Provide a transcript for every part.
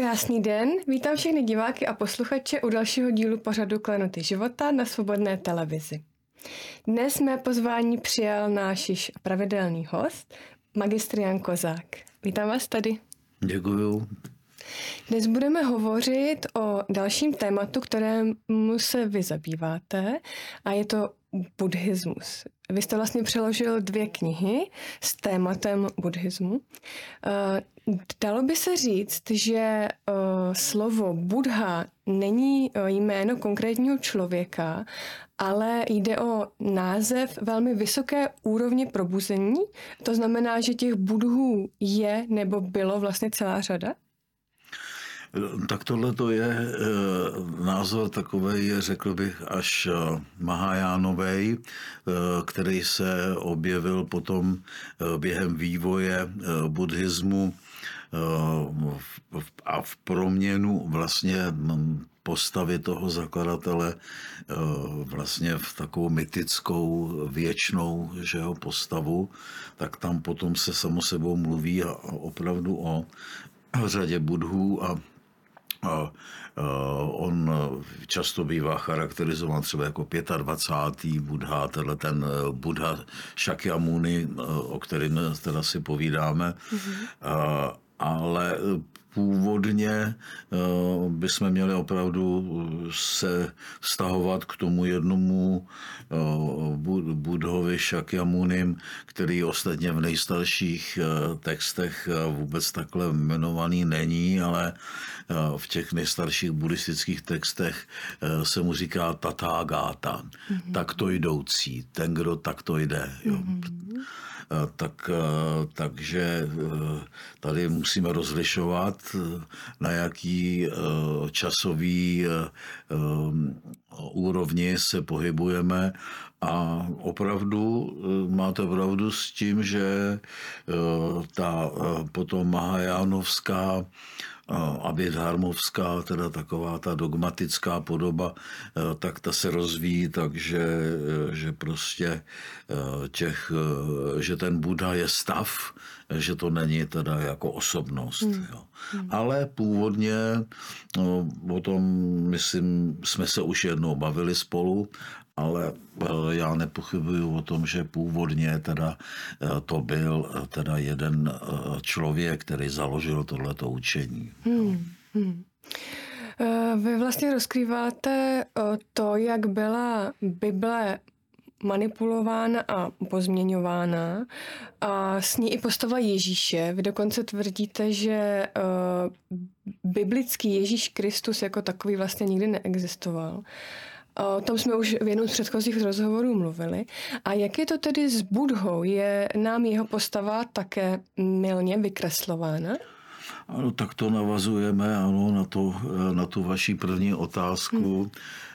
Krásný den, vítám všechny diváky a posluchače u dalšího dílu pořadu Klenoty života na Svobodné televizi. Dnes mé pozvání přijal náš již pravidelný host, magistr Jan Kozák. Vítám vás tady. Děkuju. Dnes budeme hovořit o dalším tématu, kterému se vy zabýváte a je to buddhismus. Vy jste vlastně přeložil dvě knihy s tématem buddhismu. Dalo by se říct, že eh, slovo Buddha není eh, jméno konkrétního člověka, ale jde o název velmi vysoké úrovně probuzení. To znamená, že těch budhů je nebo bylo vlastně celá řada? Tak tohle to je e, názor takový, řekl bych, až Mahajánovej, e, který se objevil potom e, během vývoje e, buddhismu a v proměnu vlastně postavy toho zakladatele vlastně v takovou mytickou, věčnou že jo, postavu, tak tam potom se samo sebou mluví a opravdu o řadě budhů a a on často bývá charakterizován třeba jako 25. Buddha, tenhle ten eh, Buddha Shakyamuni, eh, o kterém teda si povídáme. Mm-hmm. Ale původně eh, bychom měli opravdu se vztahovat k tomu jednomu eh, Budhovi Shakyamunim, který ostatně v nejstarších eh, textech vůbec takhle jmenovaný není, ale v těch nejstarších buddhistických textech se mu říká Tathagata, mm-hmm. takto jdoucí, ten, kdo takto jde. Jo. Mm-hmm. Eh, tak, eh, takže eh, tady musíme rozlišovat, na jaký časový úrovni se pohybujeme. A opravdu máte pravdu s tím, že ta potom Mahajánovská Abidharmovská, teda taková ta dogmatická podoba, e, tak ta se rozvíjí tak, že, e, že prostě e, těch, že ten Buddha je stav, že to není teda jako osobnost. Hmm. Jo. Hmm. Ale původně, no, o tom, myslím, jsme se už jednou bavili spolu ale eh, já nepochybuju o tom, že původně teda eh, to byl eh, teda jeden člověk, který založil tohleto učení. Hmm, hmm. Vy vlastně rozkrýváte to, jak byla Bible manipulována a pozměňována a s ní i postava Ježíše. Vy dokonce tvrdíte, že uh, biblický Ježíš Kristus jako takový vlastně nikdy neexistoval. O tom jsme už v jednom z předchozích rozhovorů mluvili. A jak je to tedy s Budhou? Je nám jeho postava také milně vykreslována? Ano, tak to navazujeme ano, na, to, na tu vaši první otázku. Hmm Eh,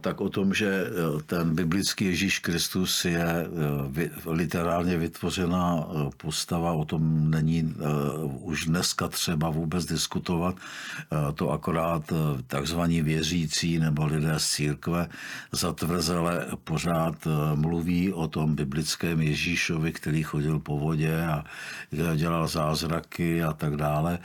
tak o tom, že eh, ten biblický Ježíš Kristus je eh, literálně vytvořená postava, o tom není už dneska třeba vůbec diskutovat. To akorát takzvaní věřící nebo lidé z církve zatvrzele pořád mluví o tom biblickém Ježíšovi, který chodil po vodě a dělal zázraky a tak dále.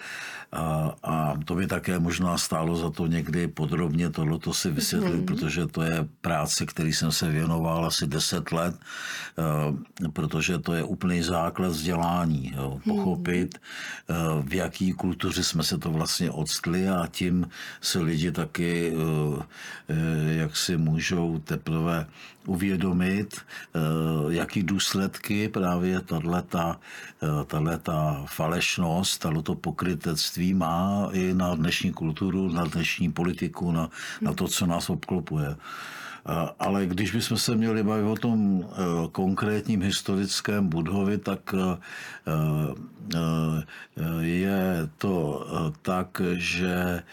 A, a to by také možná stálo za to někdy podrobně tohleto si vysvětlit, mm. protože to je práce, který jsem se věnoval asi 10 let, eh, protože to je úplný základ vzdělání. Jo, mhm. pochopit, mm. v jaký kultuře jsme se to vlastně odstli a tím se lidi taky eh, jak si můžou teprve uvědomit, jaký důsledky právě tato falešnost, tato pokrytectví dědictví má i na dnešní kulturu, na dnešní politiku, na, na to, co nás obklopuje. Ale když bychom se měli bavit o tom e, konkrétním historickém Budhovi, tak e, e, je to tak, že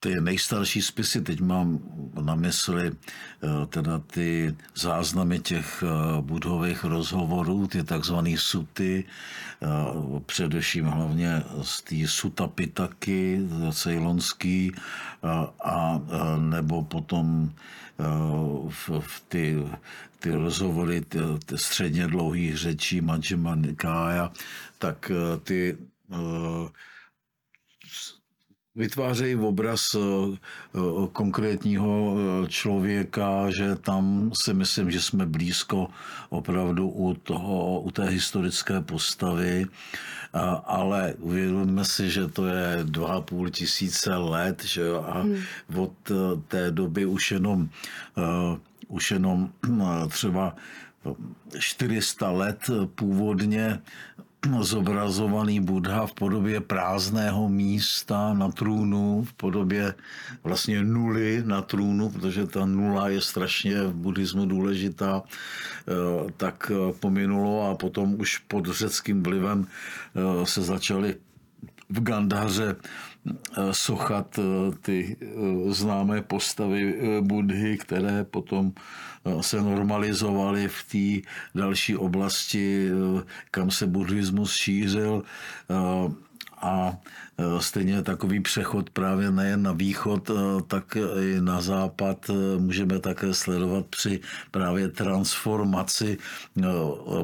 ty nejstarší spisy, teď mám na mysli eh, teda ty záznamy těch eh, budových rozhovorů, ty takzvané suty, eh, především hlavně z té sutapitaky cejlonský a nebo potom v, v ty, ty rozhovory ty, ty středně dlouhých řečí Majjima Nikája, tak ty vytvářejí obraz eh, eh, konkrétního eh, člověka, že tam si myslím, že jsme blízko opravdu u, toho, u té historické postavy, ale uvědomíme si, že to je dva a půl tisíce let že a hmm. od té doby už jenom, už jenom třeba 400 let původně zobrazovaný Buddha v podobě prázdného místa na trůnu, v podobě vlastně nuly na trůnu, protože ta nula je strašně v buddhismu důležitá, eh, tak eh, pominulo a potom už pod řeckým vlivem eh, se začaly v Gandhaře sochat ty známé postavy Budhy, které potom se normalizovaly v té další oblasti, kam se buddhismus šířil a stejně takový přechod právě nejen na východ, tak i na západ můžeme také sledovat při právě transformaci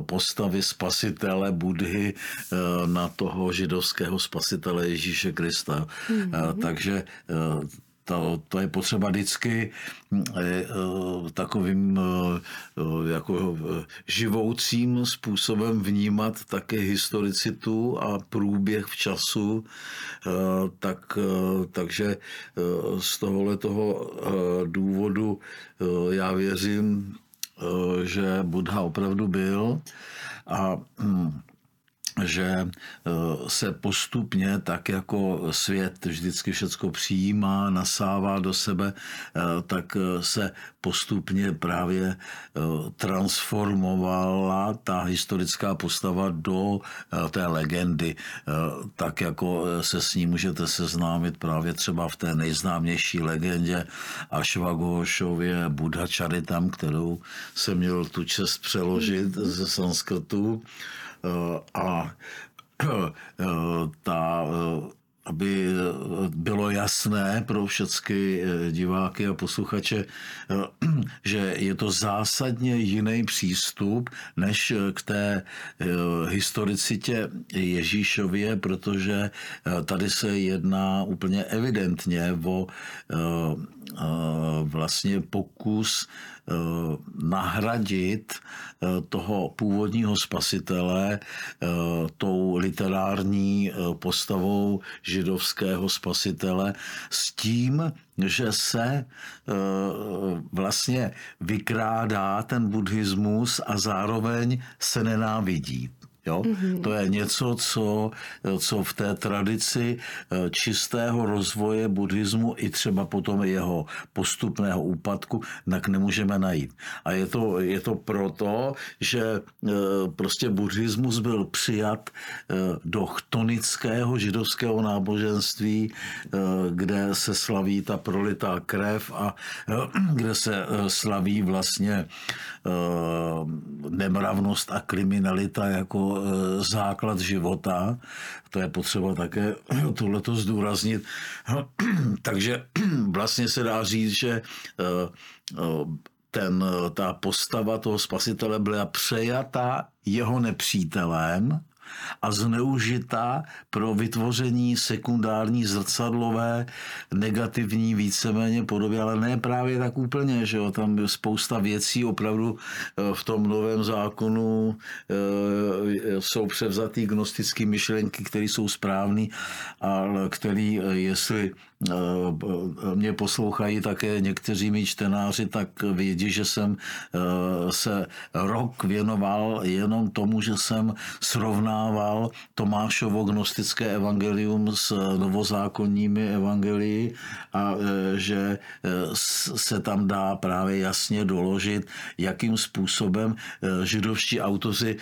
postavy spasitele Budhy na toho židovského spasitele Ježíše Krista. Mm-hmm. Takže to, to je potřeba vždycky eh, eh, takovým eh, jako živoucím způsobem vnímat také historicitu a průběh v času. Tak, takže z tohohle toho důvodu já věřím, že Buddha opravdu byl a hm, že eh, se postupně, tak jako svět vždycky všechno přijímá, nasává do sebe, eh, tak eh, se postupně právě transformovala ta historická postava do té legendy. Tak jako se s ní můžete seznámit právě třeba v té nejznámější legendě Ashwagoshově Buddha Charitam, kterou jsem měl tu čest přeložit ze sanskrtu a eh, ta eh, aby bylo jasné pro všechny diváky a posluchače, že je to zásadně jiný přístup než k té historicitě Ježíšově, protože tady se jedná úplně evidentně o vlastně pokus Eh, nahradit eh, toho původního spasitele eh, tou literární postavou židovského spasitele s tím, že se vlastně vykrádá ten buddhismus a zároveň se nenávidí. Jo? Mm-hmm. To je něco, co, co v té tradici eh, čistého rozvoje buddhismu i třeba potom jeho postupného úpadku tak nemůžeme najít. A je to, je to proto, že eh, prostě buddhismus byl přijat eh, do chtonického židovského náboženství, kde se slaví ta prolitá krev a kde se slaví vlastně nemravnost a kriminalita jako Eh, základ života. To je potřeba také tohleto zdůraznit. Takže vlastně se dá říct, že eh, eh, ten, ta postava toho spasitele byla přejata jeho nepřítelem a zneužita pro vytvoření sekundární zrcadlové negativní víceméně podoby, ale ne právě tak úplně, že jo, tam je spousta věcí opravdu eh, v tom novém zákonu eh, jsou převzatý gnostické myšlenky, které jsou správné, ale který, eh, jestli mě poslouchají také někteří mý čtenáři, tak vědí, že jsem se rok věnoval jenom tomu, že jsem srovnával Tomášovo gnostické evangelium s novozákonními evangelii a že se tam dá právě jasně doložit, jakým způsobem židovští autoři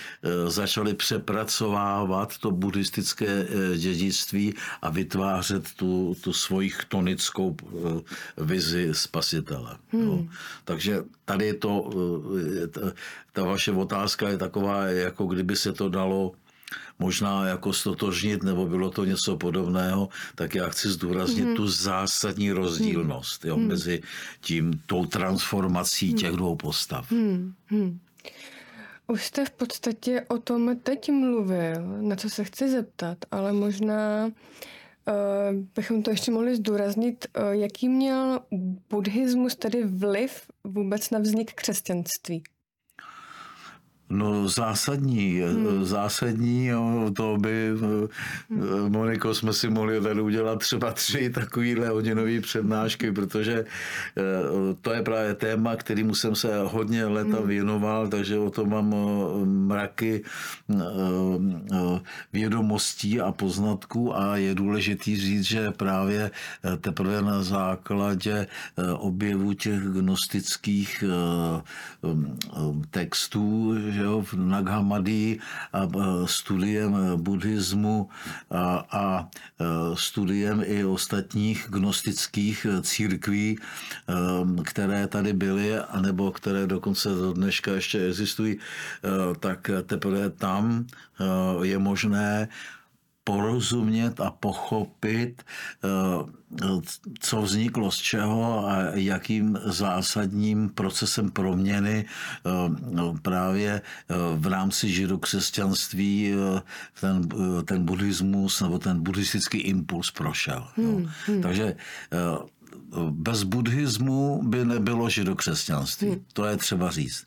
začali přepracovávat to buddhistické dědictví a vytvářet tu, tu svoji chtonickou eh, vizi spasitele. Hmm. No. Takže tady je to, eh, ta vaše otázka je taková, jako kdyby se to dalo možná jako stotožnit, nebo bylo to něco podobného, tak já chci zdůraznit hmm. tu zásadní rozdílnost jo, hmm. mezi tím, tou transformací hmm. těch dvou postav. Hmm. Hmm. Už jste v podstatě o tom teď mluvil, na co se chci zeptat, ale možná bychom to ještě mohli zdůraznit, jaký měl buddhismus tedy vliv vůbec na vznik křesťanství? No zásadní, hmm. zásadní, jo, to by, hmm. Moniko, jsme si mohli tady udělat třeba tři takovýhle hodinové přednášky, protože eh, to je právě téma, kterýmu jsem se hodně leta hmm. věnoval, takže o tom mám eh, mraky vědomostí a poznatků a je důležitý říct, že právě teprve na základě objevu těch gnostických textů, že jo, v Naghamadí a studiem buddhismu a, a studiem i ostatních gnostických církví, které tady byly, anebo které dokonce do dneška ještě existují, tak teprve tam je možné porozumět a pochopit, eh, co vzniklo z čeho a jakým zásadním procesem proměny eh, právě eh, v rámci židokřesťanství ten, ten buddhismus nebo ten buddhistický impuls prošel. Hmm, hmm. Takže bez buddhismu by nebylo židokřesťanství. Hmm. To je třeba říct.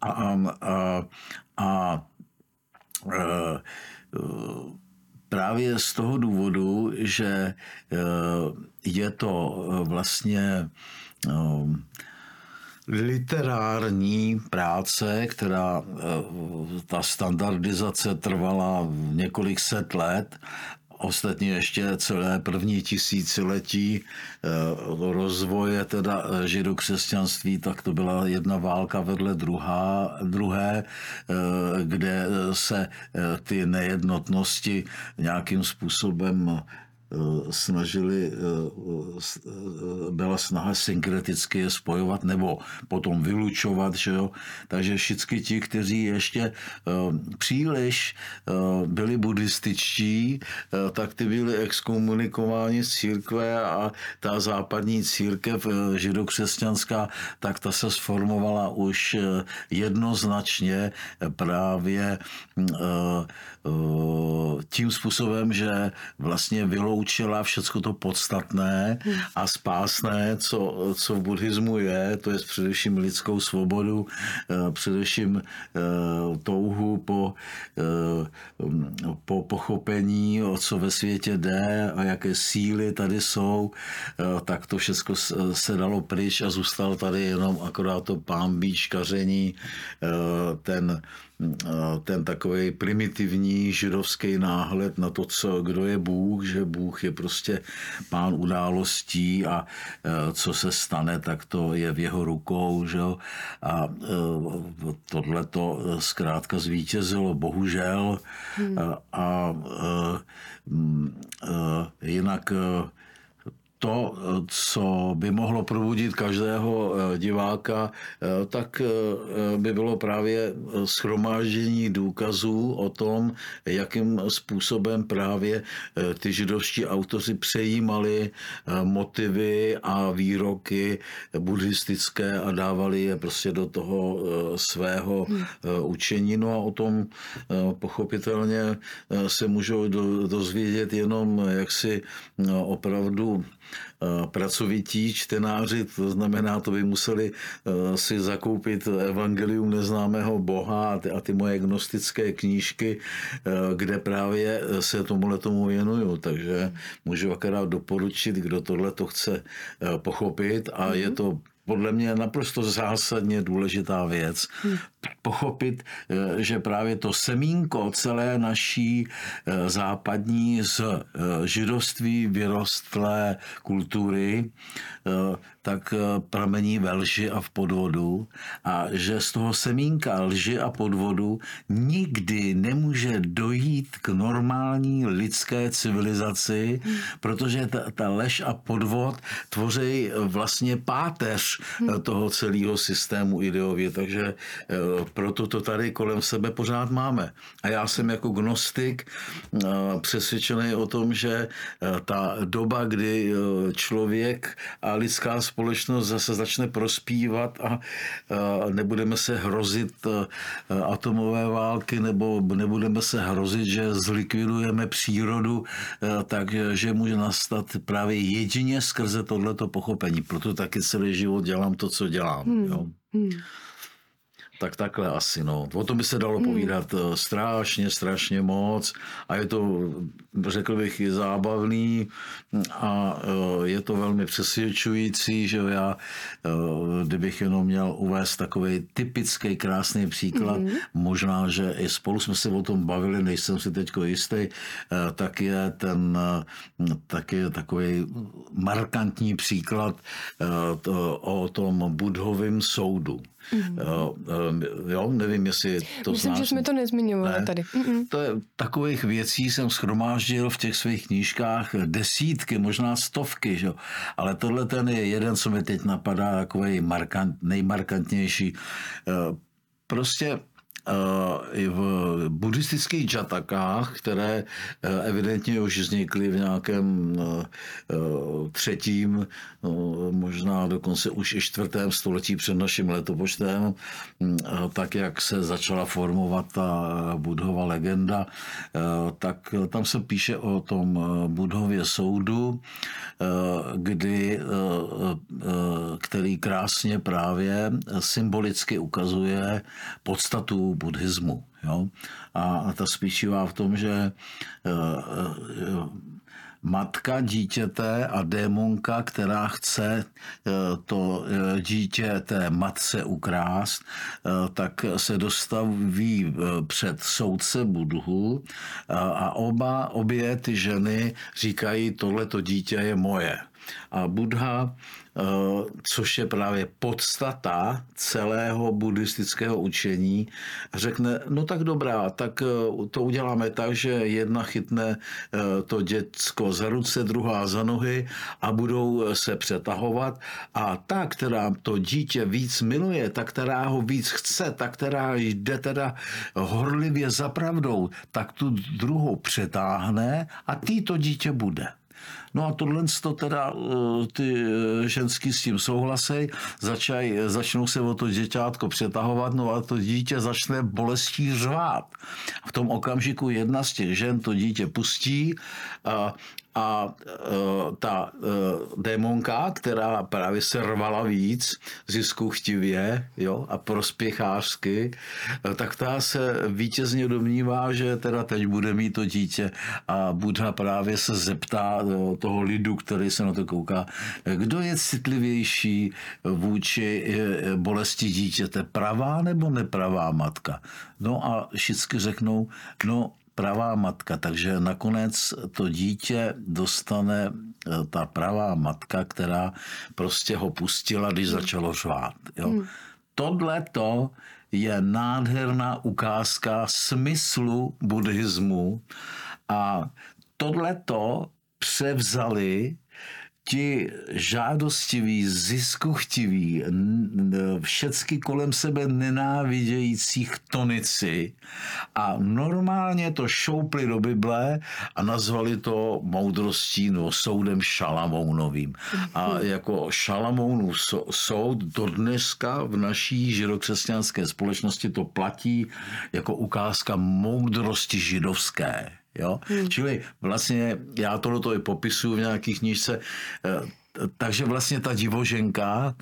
A, a, a, a, a právě z toho důvodu, že eh, je to eh, vlastně eh, literární práce, která ta standardizace trvala několik set let ostatně ještě celé první tisíciletí eh, rozvoje teda eh, židokřesťanství, tak to byla jedna válka vedle druhá, druhé, eh, kde se ty nejednotnosti nějakým způsobem snažili, eh, eh, byla snaha synkreticky je spojovat nebo potom vylučovat, že jo? takže všichni ti, kteří ještě příliš byli buddhističtí, tak ty byli exkomunikováni z církve a ta západní církev židokřesťanská, tak ta se sformovala už jednoznačně právě tím způsobem, že vlastně vyloučila všecko to podstatné a spásné, co, co v buddhismu je, to je především lidskou svobodu, eh, především eh, touhu po, eh, po pochopení, o co ve světě jde a jaké síly tady jsou, tak to všechno se dalo pryč a zůstal tady jenom akorát to pámbíčkaření, ten ten takový primitivní židovský náhled na to, co, kdo je Bůh, že Bůh je prostě pán událostí a e, co se stane, tak to je v jeho rukou. Že? A e, tohle to zkrátka zvítězilo, bohužel. Hmm. A, a e, jinak to, co by mohlo probudit každého eh, diváka, eh, tak eh, by bylo právě schromáždění důkazů o tom, jakým způsobem právě ty židovští autoři přejímali motivy a výroky buddhistické a dávali je prostě do toho svého učení. No a o tom pochopitelně se můžou dozvědět jenom jaksi opravdu Eh, pracovití čtenáři, to znamená, to by museli eh, si zakoupit Evangelium neznámého Boha a ty, a ty moje gnostické knížky, eh, kde právě se tomuhle tomu věnuju. Takže můžu akorát doporučit, kdo tohle to chce pochopit a je to podle mě naprosto zásadně důležitá věc. Pochopit, eh, že právě to semínko celé naší eh, západní z eh, židovství vyrostlé kultury tak pramení ve lži a v podvodu a že z toho semínka lži a podvodu nikdy nemůže dojít k normální lidské civilizaci, protože ta, ta lež a podvod tvoří vlastně páteř toho celého systému ideově. Takže proto to tady kolem sebe pořád máme. A já jsem jako gnostik přesvědčený o tom, že ta doba, kdy člověk a lidská společnost zase začne prospívat a nebudeme se hrozit atomové války nebo nebudeme se hrozit, že zlikvidujeme přírodu, takže může nastat právě jedině skrze tohleto pochopení. Proto taky celý život dělám to, co dělám. Hmm. Jo. Hmm. Tak takhle asi, no. O tom by se dalo hmm. povídat hmm. strašně, strašně moc a je to, řekl bych, i zábavný a eh, je to velmi přesvědčující, že já, eh, kdybych jenom měl uvést takový typický krásný příklad, hmm. možná, že i spolu jsme se o tom bavili, nejsem si teď jistý, tak je ten, tak je takový markantní příklad o tom budhovém soudu. Mm-hmm. Jo, nevím, jestli to Myslím, znáš. že jsme to nezmiňovali ne? tady. Mm-mm. To je, takových věcí jsem schromáždil v těch svých knížkách desítky, možná stovky, že? ale tohle ten je jeden, co mi teď napadá, takový markant, nejmarkantnější. Eh, prostě v buddhistických džatakách, které eh, evidentně už vznikly v nějakém eh, eh, třetím, možná dokonce už i čtvrtém století před naším letopočtem, tak jak se začala formovat ta budhova legenda, tak tam se píše o tom budhově soudu, kdy, který krásně právě symbolicky ukazuje podstatu buddhismu. Jo? A ta spočívá v tom, že eh, eh, matka dítěte a démonka, která chce eh, to dítě té matce ukrást, tak se dostaví před soudce Budhu a oba, obě ty ženy říkají, tohle to dítě je moje. A Buddha Eh, což je právě podstata celého buddhistického učení, řekne, no tak dobrá, tak eh, to uděláme tak, že jedna chytne eh, to děcko za ruce, druhá za nohy a budou se přetahovat a ta, která to dítě víc miluje, ta, která ho víc chce, ta, která jde teda horlivě za pravdou, tak tu druhou přetáhne a tý to dítě bude. No a tohle to teda eh, ty eh, ženský s tím souhlasej, začaj, začnou se o to děťátko přetahovat, no a to dítě začne bolestí řvát. V tom okamžiku jedna z těch žen to dítě pustí a a uh, ta uh, démonka, která právě se rvala víc zisku chtivě jo, a prospěchářsky, uh, tak ta se vítězně domnívá, že teda teď bude mít to dítě a Buddha právě se zeptá uh, toho lidu, který se na to kouká, kdo je citlivější vůči bolesti dítěte, pravá nebo nepravá matka? No a všichni řeknou, no pravá matka, takže nakonec to dítě dostane eh, ta pravá matka, která prostě ho pustila, když začalo řvát. Jo. Hmm. Tohle to je nádherná ukázka smyslu buddhismu a tohle to převzali ti žádostiví, ziskuchtiví, všecky kolem sebe nenávidějící tonici a normálně to šoupli do Bible a nazvali to moudrostí nebo soudem Šalamounovým. A jako Šalamounův soud do dneska v naší židokřesťanské společnosti to platí jako ukázka moudrosti židovské. Jo? Hmm. Čili vlastně já tohle i popisuju v nějakých knížce, eh, takže vlastně ta divoženka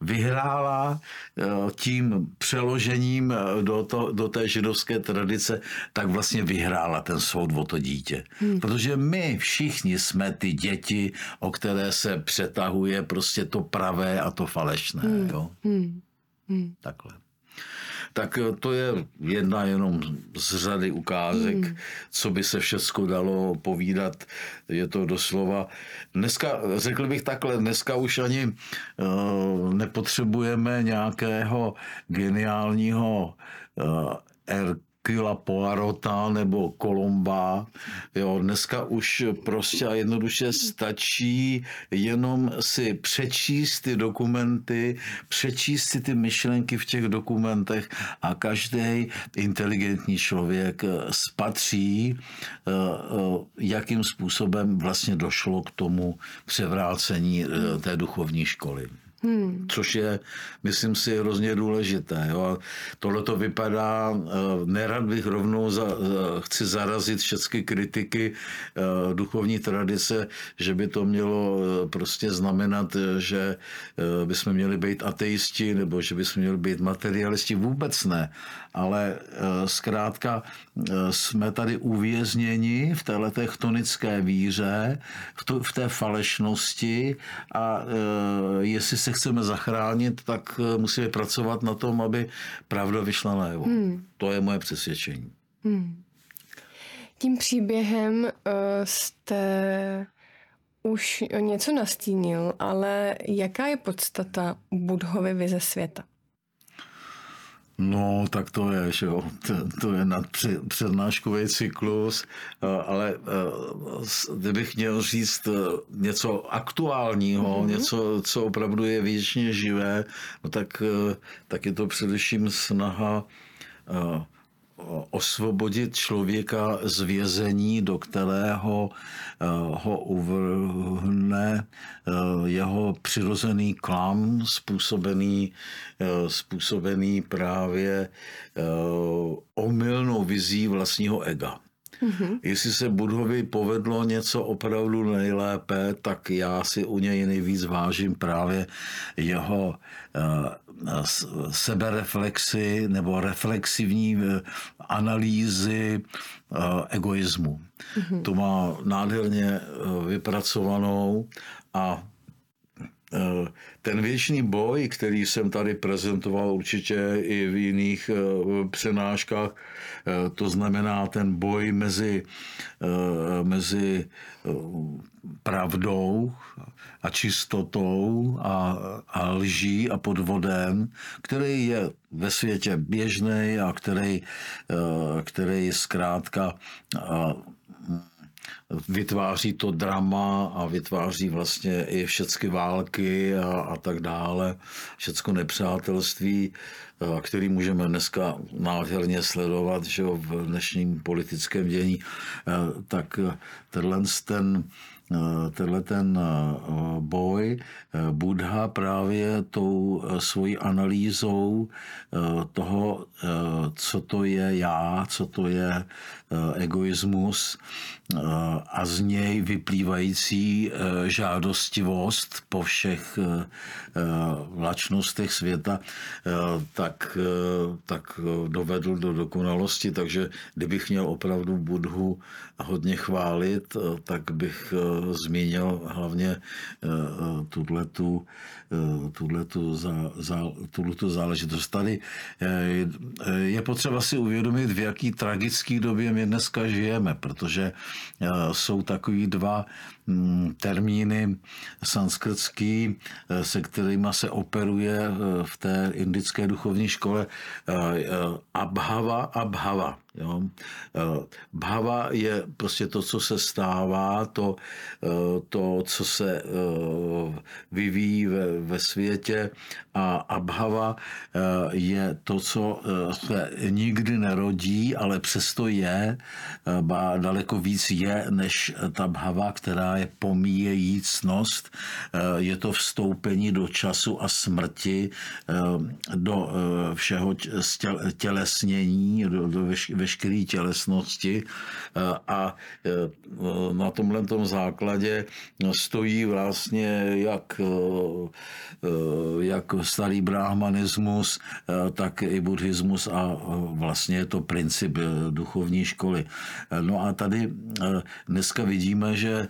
vyhrála eh, tím přeložením eh, do, to, do té židovské tradice, tak vlastně vyhrála ten soud o to dítě. Hmm. Protože my všichni jsme ty děti, o které se přetahuje prostě to pravé a to falešné. Hmm. Jo? Hmm. Hmm. Takhle tak eh, to je jedna jenom z řady ukázek, mm. co by se všechno dalo povídat. Je to doslova. Dneska, řekl bych takhle, dneska už ani uh, nepotřebujeme nějakého geniálního uh, Kila Poirota nebo Kolomba. Jo, dneska už prostě a jednoduše stačí jenom si přečíst ty dokumenty, přečíst si ty myšlenky v těch dokumentech a každý inteligentní člověk spatří, eh, eh, jakým způsobem vlastně došlo k tomu převrácení eh, té duchovní školy. Hmm. Což je, myslím si, hrozně důležité. Jo. Tohle to vypadá, eh, nerad bych rovnou za, eh, chci zarazit všechny kritiky eh, duchovní tradice, že by to mělo prostě znamenat, že bychom měli být ateisti nebo že bychom měli být materialisti. Vůbec ne. Ale zkrátka jsme tady uvězněni v této techtonické víře, v té falešnosti a jestli se chceme zachránit, tak eh, musíme pracovat na tom, aby pravda vyšla najevo. Hmm. To je moje přesvědčení. Hmm. Tím příběhem uh, jste už něco nastínil, ale jaká je podstata Budhovy vize světa? No, tak to je, že jo, to, to je nad přednáškový cyklus, ale kdybych měl říct e, něco aktuálního, mm-hmm. něco, co opravdu je věčně živé, no tak, tak je to především snaha osvobodit člověka z vězení, do kterého eh, ho uvrhne eh, jeho přirozený klam, způsobený, eh, způsobený právě omylnou vizí vlastního ega. Mm-hmm. Jestli se Budhovi povedlo něco opravdu nejlépe, tak já si u něj nejvíc vážím právě jeho sebereflexy nebo reflexivní uh, analýzy uh, egoismu. Mm-hmm. To má nádherně uh, vypracovanou a ten věčný boj, který jsem tady prezentoval určitě i v jiných eh, přenáškách, eh, to znamená ten boj mezi, eh, mezi pravdou a čistotou a, a lží a podvodem, který je ve světě běžný a který, který zkrátka vytváří to drama a vytváří vlastně i všechny války a, a tak dále, všecko nepřátelství, který můžeme dneska nádherně sledovat že v dnešním politickém dění, tak tenhle ten Eh, tenhle ten eh, boj eh, Buddha právě tou svojí analýzou toho, co to je já, co to je egoismus a z něj vyplývající žádostivost po všech vlačnostech světa, tak, tak dovedl do dokonalosti. Takže kdybych měl opravdu Budhu hodně chválit, tak bych zmínil hlavně eh, eh, eh, za, tuhletu záležitost. Tady je potřeba si uvědomit, v jaký tragický době my dneska žijeme, protože jsou takový dva termíny sanskrtský, se kterými se operuje v té indické duchovní škole abhava a bhava. Jo. Eh, bhava je prostě to, co se stává, to, eh, to co se eh, vyvíjí ve, ve světě a abhava je to, co se nikdy nerodí, ale přesto je, daleko víc je, než ta bhava, která je pomíjejícnost. Je to vstoupení do času a smrti, do všeho tělesnění, do, do veškeré tělesnosti a na tomhle základě stojí vlastně jak, jak starý brahmanismus, tak i buddhismus a vlastně je to princip duchovní školy. No a tady dneska vidíme, že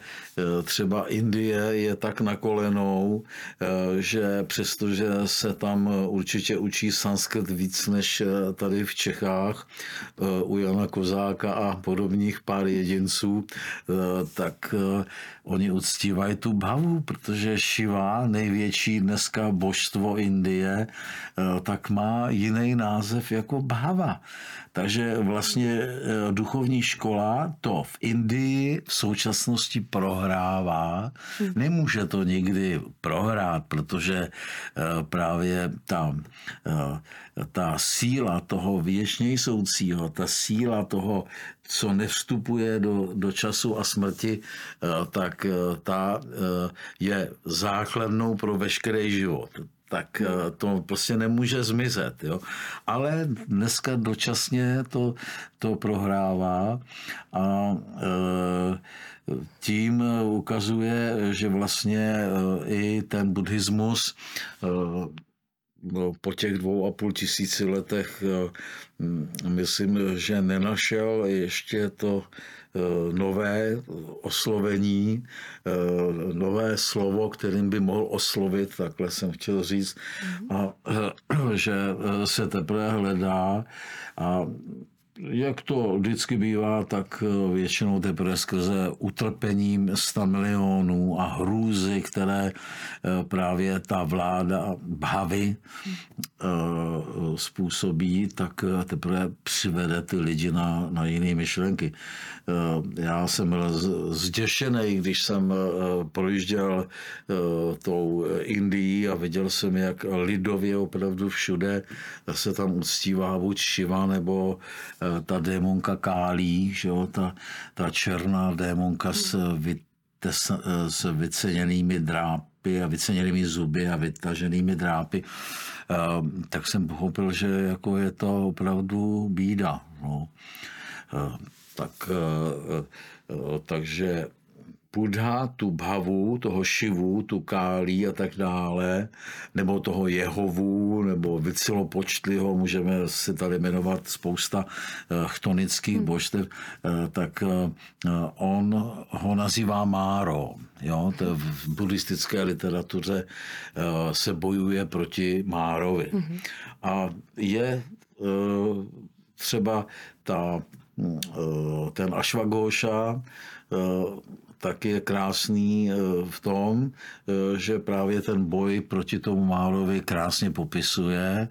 třeba Indie je tak na kolenou, že přestože se tam určitě učí sanskrt víc než tady v Čechách u Jana Kozáka a podobných pár jedinců, tak oni uctívají tu bhavu, protože Shiva, největší dneska božstvo Indie, tak má jiný název jako bhava. Takže vlastně eh, duchovní škola to v Indii v současnosti prohrává. Hmm. Nemůže to nikdy prohrát, protože eh, právě ta, eh, ta síla toho věčně soucího, ta síla toho, co nevstupuje do, do času a smrti, tak ta je základnou pro veškerý život tak eh, to prostě nemůže zmizet. Jo? Ale dneska dočasně to, to prohrává a eh, tím ukazuje, že vlastně eh, i ten buddhismus no, po těch dvou a půl tisíci letech myslím, že nenašel ještě to nové oslovení, eh, nové slovo, kterým by mohl oslovit, takhle jsem chtěl říct, a eh, že se teprve hledá a jak to vždycky bývá, tak eh, většinou teprve skrze utrpením 100 milionů a hrůzy, které eh, právě ta vláda Bhavy eh, způsobí, tak teprve přivede ty lidi na, na jiné myšlenky. Já jsem byl zděšený, když jsem projížděl tou Indií a viděl jsem, jak lidově opravdu všude se tam uctívá buď Šiva nebo ta démonka Kálí, že jo, ta, ta černá démonka s, vytes, s vyceněnými drápy a vyceněnými zuby a vytaženými drápy, eh, tak jsem pochopil, že jako je to opravdu bída. No. Eh, tak, eh, takže Buddha, tu bhavu, toho šivu, tu kálí a tak dále, nebo toho jehovu, nebo Vicilopočtliho, můžeme si tady jmenovat spousta eh, chtonických hmm. božstev, eh, tak eh, on ho nazývá Máro. Jo? To v buddhistické literatuře se bojuje proti Márovi. Hmm. A je třeba ta, ten Ashwagosha, tak je krásný eh, v tom, eh, že právě ten boj proti tomu Márovi krásně popisuje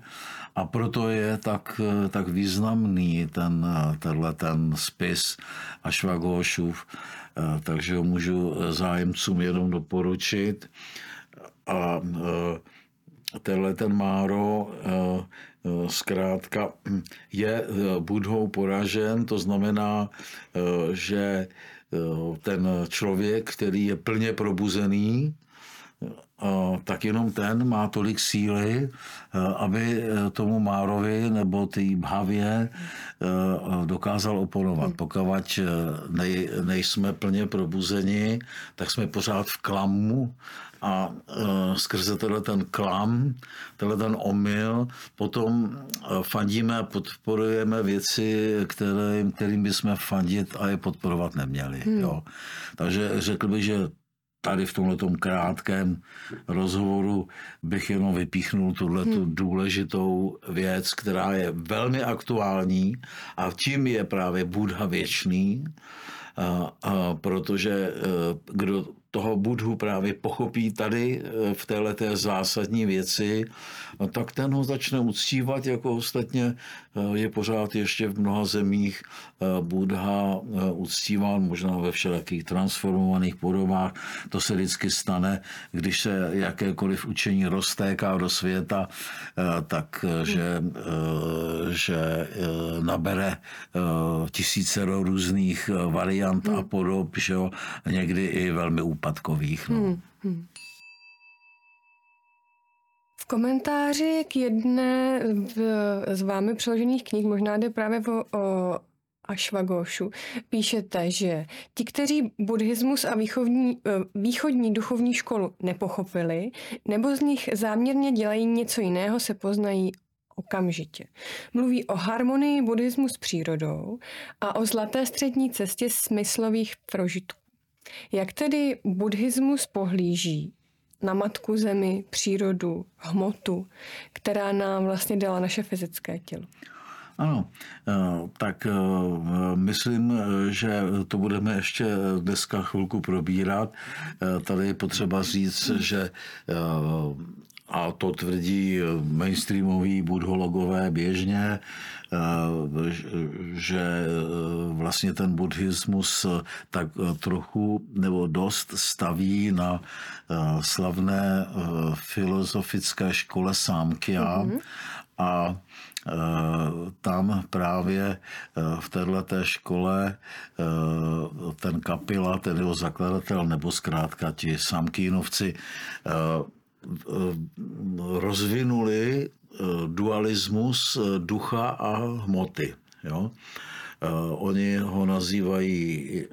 a proto je tak, eh, tak významný ten, tenhle ten spis Ašvagošův, takže ho můžu zájemcům jenom doporučit. A tenhle ten Máro zkrátka je budhou poražen, to znamená, že ten člověk, který je plně probuzený, tak jenom ten má tolik síly, aby tomu Márovi nebo té Bhavě dokázal oponovat. Pokud nej, nejsme plně probuzeni, tak jsme pořád v klamu a uh, skrze tenhle ten klam, tenhle ten omyl, potom uh, fandíme a podporujeme věci, které, kterým bychom fandit a je podporovat neměli. Hmm. Jo. Takže řekl bych, že tady v tomhle krátkém rozhovoru bych jenom vypíchnul tuhle hmm. důležitou věc, která je velmi aktuální a tím je právě Buddha věčný, a, a protože e, kdo toho Budhu právě pochopí tady eh, v této zásadní věci, no tak ten ho začne uctívat, jako ostatně eh, je pořád ještě v mnoha zemích eh, Buddha uctíván, možná ve všelakých transformovaných podobách. To se vždycky stane, když se jakékoliv učení roztéká do světa, tak že, nabere tisícero různých variant a podob, že jo, někdy i velmi úpadkových. No. Hmm, hmm. V komentáři k jedné z vámi přeložených knih, možná jde právě o, o Ashwagoshu, píšete, že ti, kteří buddhismus a východní, e, východní duchovní školu nepochopili, nebo z nich záměrně dělají něco jiného, se poznají okamžitě. Mluví o harmonii buddhismu s přírodou a o zlaté střední cestě smyslových prožitků. Jak tedy buddhismus pohlíží na matku zemi, přírodu, hmotu, která nám vlastně dala naše fyzické tělo? Ano, eh, tak eh, myslím, že to budeme ještě dneska chvilku probírat. Eh, tady je potřeba říct, že a to tvrdí mainstreamoví budhologové běžně, že vlastně ten buddhismus tak trochu nebo dost staví na slavné filozofické škole Sámkia mm-hmm. a tam právě v této škole ten kapila, ten jeho zakladatel, nebo zkrátka ti samkínovci, rozvinuli dualismus ducha a hmoty. Jo? Oni ho nazývají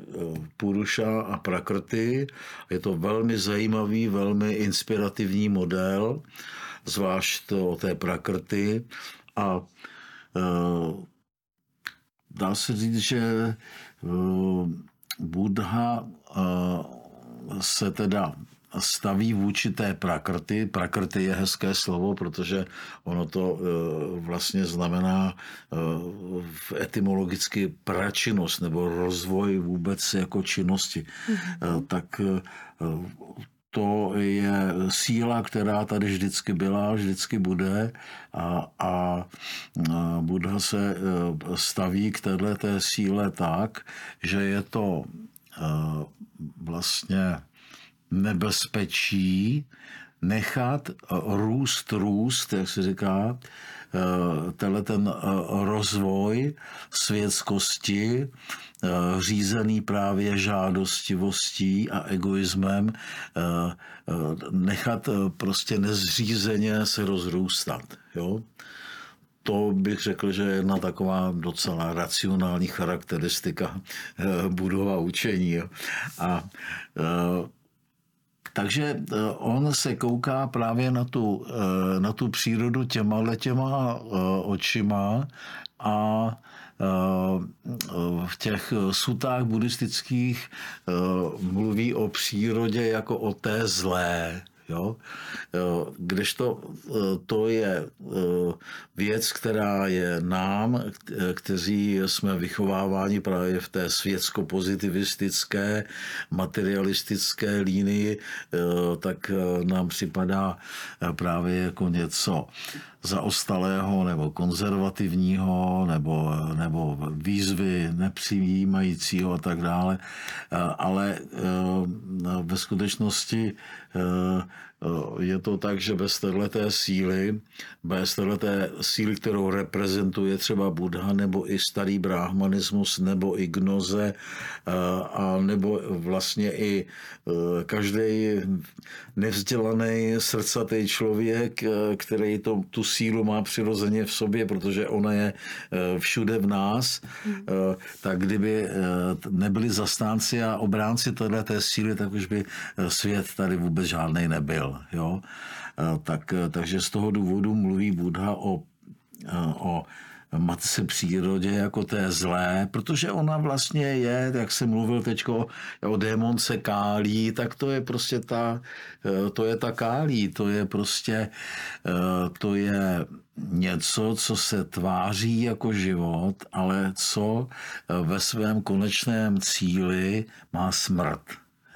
Puruša a Prakrty. Je to velmi zajímavý, velmi inspirativní model, zvlášť o té Prakrty. A dá se říct, že Buddha se teda staví vůči té prakrty. Prakrty je hezké slovo, protože ono to e, vlastně znamená e, etymologicky pračinnost nebo rozvoj vůbec jako činnosti. Mm-hmm. Tak to je síla, která tady vždycky byla, vždycky bude a, a Buddha se staví k této síle tak, že je to vlastně nebezpečí nechat růst, růst, jak se říká, eh, tenhle ten eh, rozvoj světskosti, eh, řízený právě žádostivostí a egoismem, nechat prostě nezřízeně se rozrůstat. Jo? to bych řekl, že je jedna taková docela racionální charakteristika budova učení. A takže eh, on se kouká právě na tu, eh, na tu přírodu těma těma eh, očima a v těch sutách buddhistických mluví o přírodě jako o té zlé. Jo? Kdežto to je věc, která je nám, kteří jsme vychováváni právě v té světsko-pozitivistické, materialistické línii, tak nám připadá právě jako něco zaostalého nebo konzervativního nebo, nebo výzvy nepřijímajícího a tak dále. Ale ve skutečnosti je to tak, že bez této síly, bez této síly, kterou reprezentuje třeba Buddha nebo i starý brahmanismus nebo i gnoze a nebo vlastně i každý nevzdělaný srdcatý člověk, který to, tu sílu má přirozeně v sobě, protože ona je všude v nás, tak kdyby nebyli zastánci a obránci této síly, tak už by svět tady vůbec žádný nebyl. Jo? Tak, takže z toho důvodu mluví Buddha o, o matce přírodě jako té zlé, protože ona vlastně je, jak jsem mluvil teď o démonce kálí, tak to je prostě ta, to je ta kálí, to je prostě, to je něco, co se tváří jako život, ale co ve svém konečném cíli má smrt.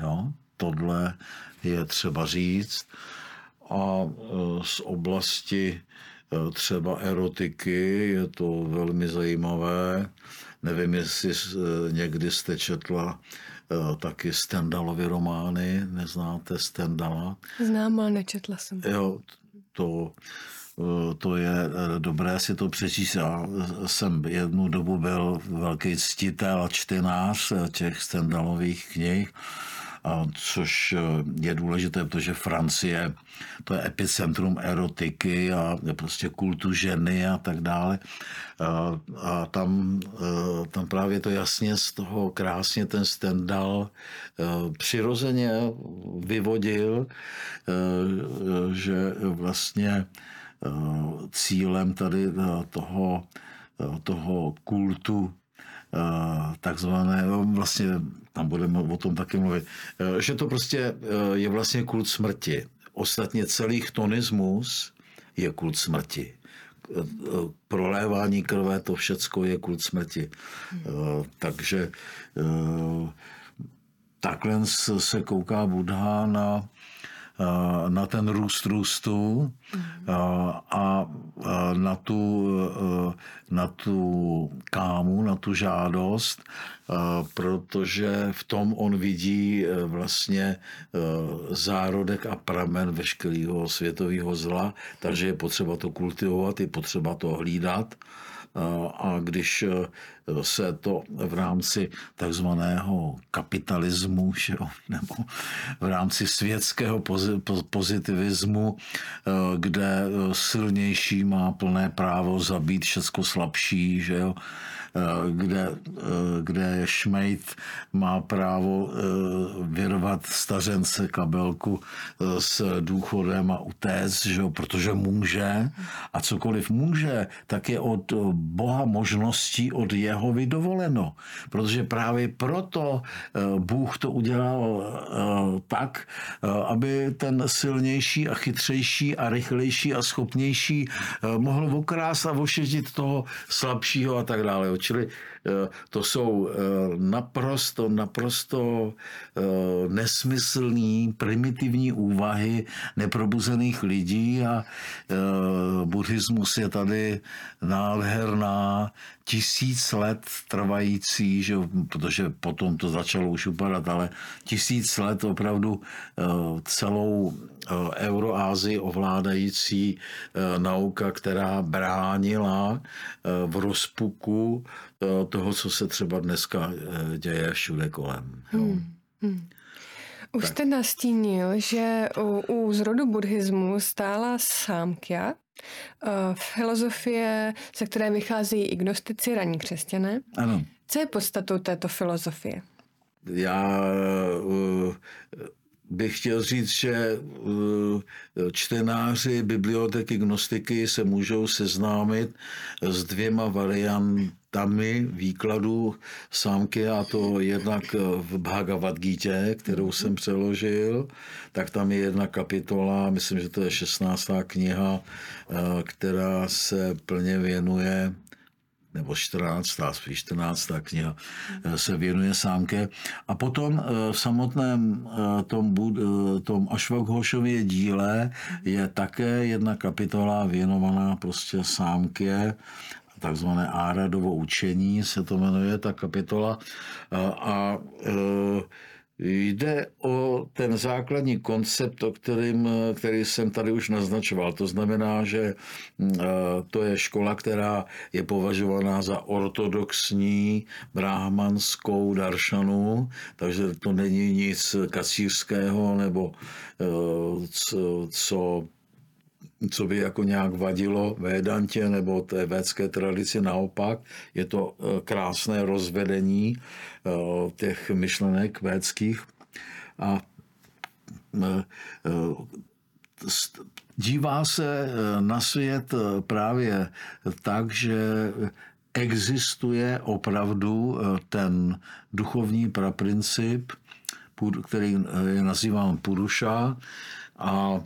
Jo? Tohle je třeba říct. A z oblasti Eh, třeba erotiky, je to velmi zajímavé. Nevím, jestli eh, někdy jste četla taky Stendalovy romány, neznáte Stendala? Znám, ale nečetla jsem. Jo, to, to je dobré si to přečíst. Já jsem jednu dobu byl velký ctitel a čtenář těch Stendalových knih což eh, je důležité, protože Francie to je epicentrum erotiky a prostě kultu ženy a tak dále. A tam, eh, tam právě to jasně z toho krásně ten Stendhal eh, přirozeně vyvodil, že vlastně cílem tady toho, toho kultu takzvané, vlastně tam budeme o tom taky mluvit, že to prostě je vlastně kult smrti. Ostatně celý chtonismus je kult smrti prolévání krve, to všecko je kult smrti. Takže takhle se kouká Buddha na, na ten růst růstu a na tu, na tu kámu, na tu žádost, protože v tom on vidí vlastně zárodek a pramen veškerého světového zla, takže je potřeba to kultivovat, je potřeba to hlídat a když e, se to v rámci takzvaného kapitalismu nebo v rámci světského pozitivismu, eh, kde silnější má plné právo zabít všechno slabší, že jo, kde, eh, kde Šmejt má právo eh, věnovat stařence kabelku s důchodem a utéct, že jo, protože může a cokoliv může, tak je od Boha možností od jeho vydovoleno. Protože právě proto Bůh to udělal tak, aby ten silnější a chytřejší a rychlejší a schopnější mohl okrást a ošetit toho slabšího a tak dále. Čili eh, to jsou eh, naprosto, naprosto eh, nesmyslný, primitivní úvahy neprobuzených lidí a buddhismus je tady nádherná, tisíc let trvající, že, protože potom to začalo už upadat, ale tisíc let opravdu celou Euroázii ovládající nauka, která bránila v rozpuku Eh, toho, co se třeba dneska eh, děje všude kolem. Hmm. Hmm. Už tak. jste nastínil, že u, u zrodu buddhismu stála sámkya, uh, filozofie, ze které vycházejí i gnostici, raní křesťané. Ano. Co je podstatou této filozofie? Já uh, bych chtěl říct, že čtenáři biblioteky gnostiky se můžou seznámit s dvěma varianty tamy výkladu sámky a to jednak v Bhagavad Gita, kterou jsem přeložil, tak tam je jedna kapitola, myslím, že to je 16. kniha, eh, která se plně věnuje nebo 14. spíš 14. kniha eh, se věnuje sámke. A potom eh, v samotném tom, tom Ašvaghošově díle je také jedna kapitola věnovaná prostě sámke takzvané Áradovo učení, se to jmenuje ta kapitola. A, a Jde o ten základní koncept, o kterým, který jsem tady už naznačoval. To znamená, že e, to je škola, která je považovaná za ortodoxní brahmanskou daršanu, takže to není nic kacířského nebo e, co, co co by jako nějak vadilo Védantě nebo té védské tradici. Naopak je to e, krásné rozvedení e, těch myšlenek védských a e, dívá se na svět právě tak, že existuje opravdu ten duchovní praprincip, který je nazýván Puruša a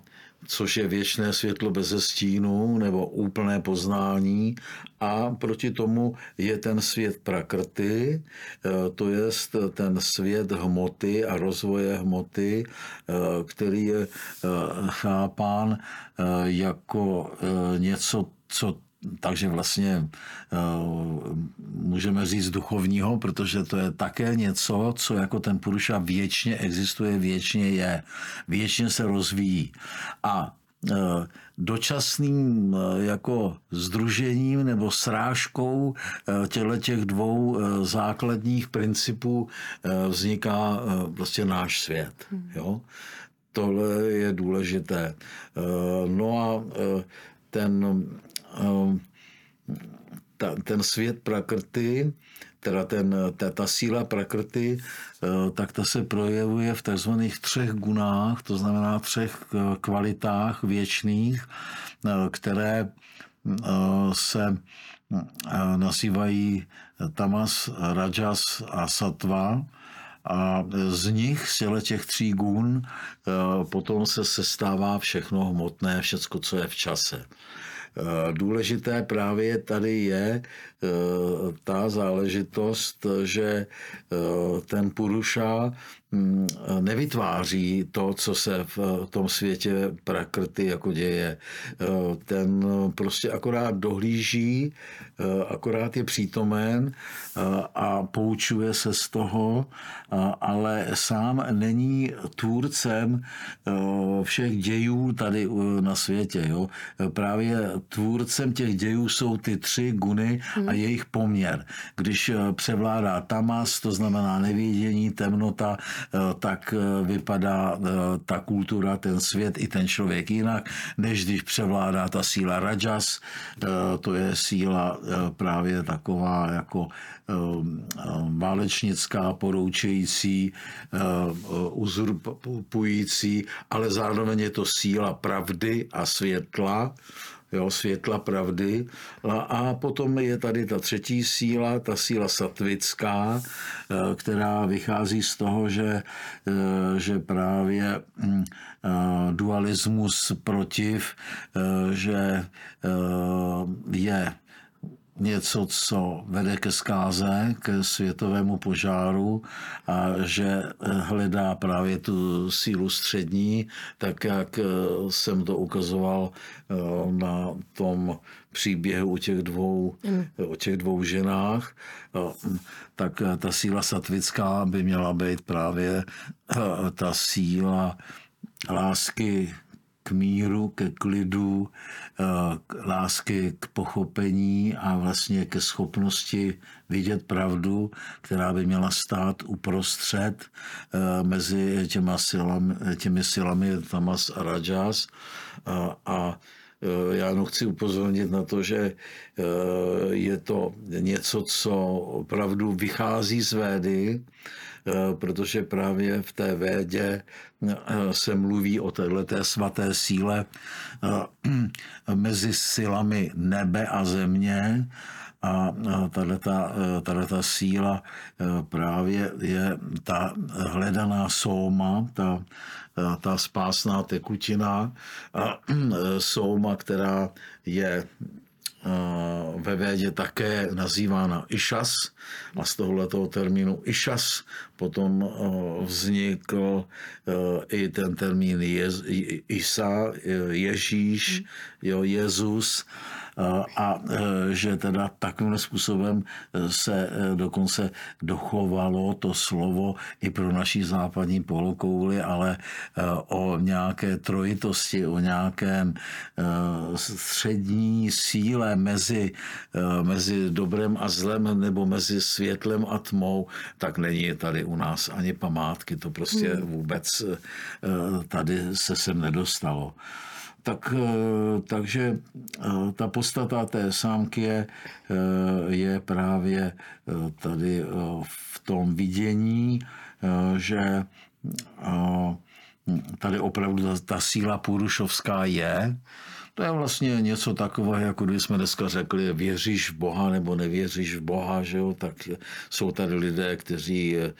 což je věčné světlo bez stínu nebo úplné poznání. A proti tomu je ten svět prakrty, eh, to je ten svět hmoty a rozvoje hmoty, eh, který je eh, chápán jako něco, co takže vlastně můžeme říct duchovního, protože to je také něco, co jako ten Puruša věčně existuje, věčně je, věčně se rozvíjí. A dočasným jako združením nebo srážkou těchto těch dvou základních principů vzniká vlastně náš svět. Jo? Tohle je důležité. No a ten ta, ten svět prakrty, teda ten, ta, ta síla prakrty, eh, tak ta se projevuje v takzvaných třech gunách, to znamená třech eh, kvalitách věčných, eh, které se nazývají tamas, rajas a satva. A z nich, z těch tří gún, potom se sestává všechno hmotné, všecko, co je v čase. Důležité právě tady je ta záležitost, že ten Puruša Mm, nevytváří to, co se v tom světě prakrty jako děje. Eh, ten prostě akorát dohlíží, eh, akorát je přítomen eh, a poučuje se z toho, ale sám není tvůrcem všech dějů tady na světě. Jo? Právě tvůrcem těch dějů jsou ty tři guny a. jejich poměr. Když převládá tamas, to znamená nevidění, temnota, Eh, tak eh, vypadá eh, ta kultura, ten svět i ten člověk jinak, než když převládá ta síla rajas, to je síla právě taková jako válečnická, poroučející, uzurpující, ale zároveň je to síla pravdy a světla, jo, světla pravdy. A potom je tady ta třetí síla, ta síla satvická, eh, která vychází z toho, že, eh, že právě hm, eh, dualismus protiv, že je něco, co vede ke zkáze, ke světovému požáru a že hledá právě tu sílu střední, tak jak jsem to ukazoval eh, na tom příběhu o těch dvou, mm. o těch dvou ženách, eh, tak ta síla satvická by měla být právě eh, ta síla lásky k míru, ke klidu, eh, k lásky k pochopení a vlastně ke schopnosti vidět pravdu, která by měla stát uprostřed eh, mezi těma silami, těmi silami Tamas a Rajas. A, a eh, já jenom chci upozornit na to, že je to něco, co opravdu vychází z Védy, protože právě v té védě eh, se mluví o této svaté síle eh, mezi silami nebe a země, a tato síla právě je ta hledaná sóma, ta, ta spásná tekutina, a sóma, která je ve Védě také nazývána Išas a z tohoto termínu Išas potom vznikl i ten termín Isa, Ježíš, jo, Jezus, a e, že teda takovým způsobem e, se dokonce dochovalo to slovo i pro naší západní polokouli, ale o nějaké trojitosti, o nějakém střední síle mezi, mezi dobrem a zlem nebo mezi světlem a tmou, tak není tady u nás ani památky. To prostě hmm. vůbec tady se sem nedostalo tak, eh, takže eh, ta podstata té sámky je, eh, je právě tady v tom vidění, že tady opravdu ta, ta síla půrušovská je, to je vlastně něco takového, jako když jsme dneska řekli, věříš v Boha nebo nevěříš v Boha, že jo? tak jsou tady lidé, kteří eh,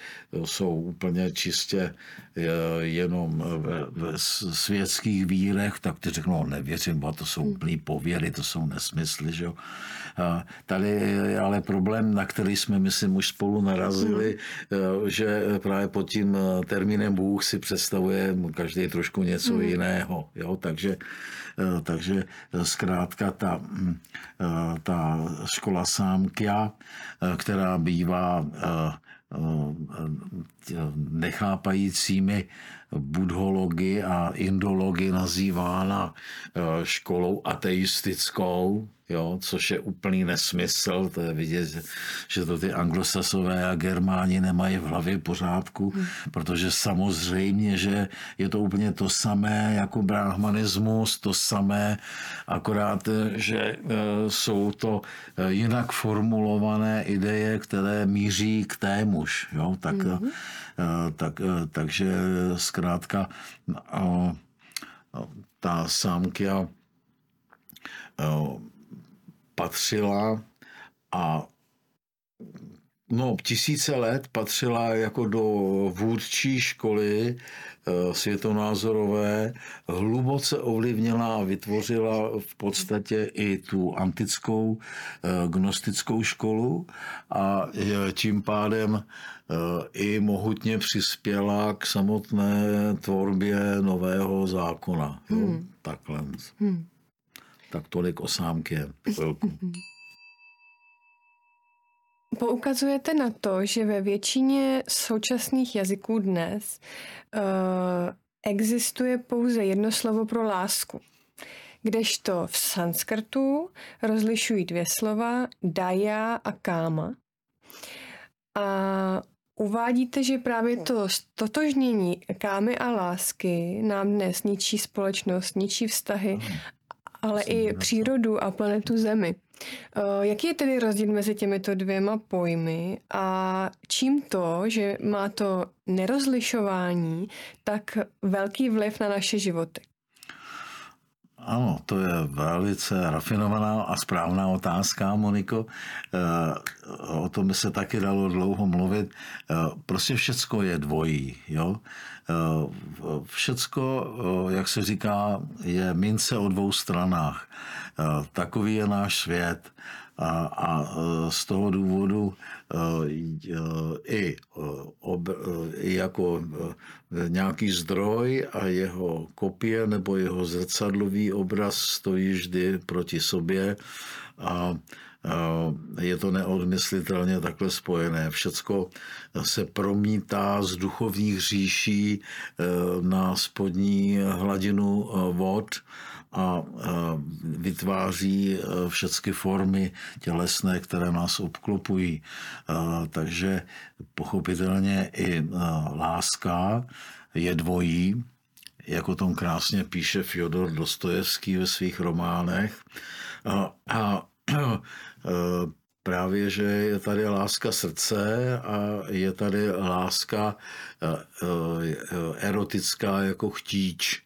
jsou úplně čistě eh, jenom ve, světských vírech, tak ty řeknou, no, nevěřím, Boha, to jsou úplný pověry, to jsou nesmysly. Že jo? A tady je ale problém, na který jsme, myslím, už spolu narazili, hmm. že právě pod tím termínem Bůh si představuje každý trošku něco hmm. jiného. Jo? Takže Eh, takže eh, zkrátka ta, hm, eh, ta škola Sámkia, která bývá nechápajícími budhology a indology nazývána školou ateistickou, jo, což je úplný nesmysl, to je vidět, že to ty anglosasové a germáni nemají v hlavě pořádku, hmm. protože samozřejmě, že je to úplně to samé jako brahmanismus, to samé, akorát, že e, jsou to e, jinak formulované ideje, které míří k témuž, jo, tak, hmm. tak, takže zkrátka ta sámkia patřila a no, tisíce let patřila jako do vůdčí školy eh, světonázorové, hluboce ovlivnila a vytvořila v podstatě i tu antickou eh, gnostickou školu a tím pádem i mohutně přispěla k samotné tvorbě nového zákona. Jo? Hmm. Takhle. Hmm. Tak tolik o. Chvilku. Poukazujete na to, že ve většině současných jazyků dnes uh, existuje pouze jedno slovo pro lásku. Kdežto v sanskrtu rozlišují dvě slova daya a káma. A uvádíte, že právě to stotožnění kámy a lásky nám dnes ničí společnost, ničí vztahy, ale i přírodu a planetu Zemi. Eh, jaký je tedy rozdíl mezi těmito dvěma pojmy a čím to, že má to nerozlišování tak velký vliv na naše životy? Ano, to je velice rafinovaná a správná otázka, Moniko. Eh, o tom by se taky dalo dlouho mluvit. Eh, prostě všecko je dvojí. Jo? Všecko, jak se říká, je mince o dvou stranách. Takový je náš svět. A, a z toho důvodu i, ob, i jako nějaký zdroj a jeho kopie nebo jeho zrcadlový obraz stojí vždy proti sobě a je to neodmyslitelně takhle spojené. Všecko se promítá z duchovních říší e, na spodní hladinu e, vod a vytváří e, všechny formy tělesné, které nás obklopují. Takže pochopitelně i láska je dvojí, jako tom krásně píše Fyodor Dostojevský ve svých románech. A, a právě, že je tady láska srdce a je tady láska eh, eh, erotická jako chtíč.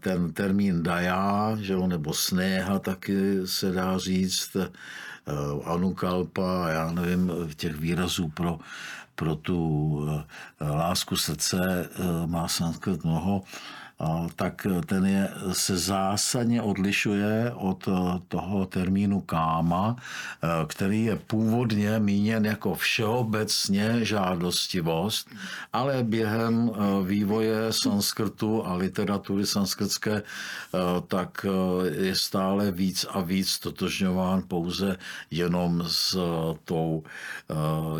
Ten termín daja, že jo, nebo snéha taky se dá říct, anukalpa, já nevím, těch výrazů pro, pro tu lásku srdce má sanskrit mnoho tak ten je, se zásadně odlišuje od eh, toho termínu káma, eh, který je původně míněn jako všeobecně žádostivost, ale během eh, vývoje sanskrtu a literatury sanskritské tak je stále víc a víc totožňován pouze jenom s tou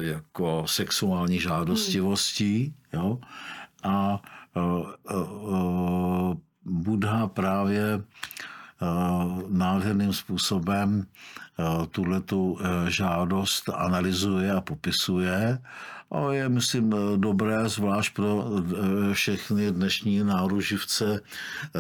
jako sexuální žádostivostí. Jo? A Buddha právě nádherným způsobem tuhletu žádost analyzuje a popisuje a je, myslím, dobré, zvlášť pro eh, všechny dnešní náruživce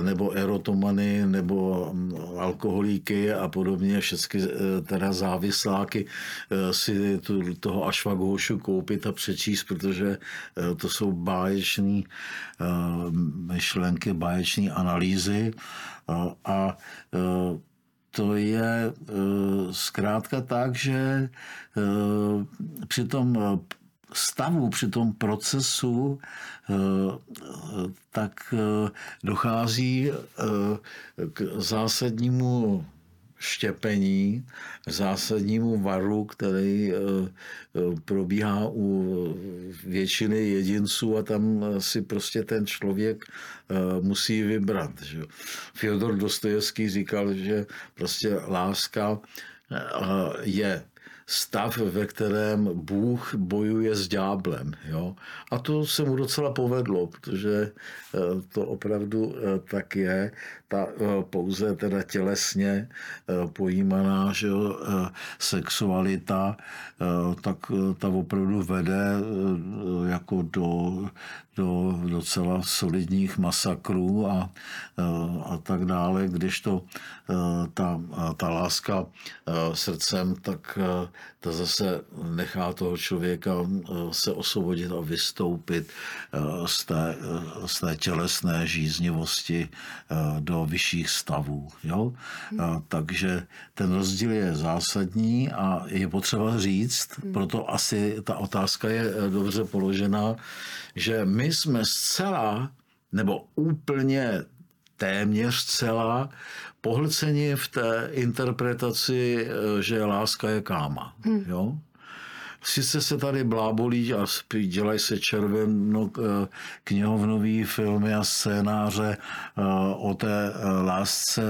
nebo erotomany nebo mm, alkoholíky a podobně, všechny eh, teda závisláky eh, si tu, toho Ašvagošu koupit a přečíst, protože to jsou báječní myšlenky, báječní analýzy. A to je zkrátka tak, že při tom stavu, při tom procesu, eh, tak eh, dochází eh, k zásadnímu štěpení, zásadnímu varu, který probíhá u většiny jedinců a tam si prostě ten člověk musí vybrat. Fyodor Dostojevský říkal, že prostě láska je stav, ve kterém Bůh bojuje s ďáblem. Jo? A to se mu docela povedlo, protože eh, to opravdu eh, tak je. Ta eh, pouze teda tělesně pojímaná že jo, sexualita, tak ta opravdu vede jako do, do docela solidních masakrů a, a tak dále, když to ta, ta láska srdcem, tak to zase nechá toho člověka se osvobodit a vystoupit z té, z té tělesné žíznivosti do vyšších stavů. Jo? Hmm. Takže ten rozdíl je zásadní a je potřeba říct, hmm. proto asi ta otázka je dobře položena, že my jsme zcela nebo úplně téměř celá pohlceni v té interpretaci, eh, že láska je káma. Hmm. Jo? Sice se tady blábolí a dělají se červeno eh, knihovnový filmy a scénáře eh, o té eh, lásce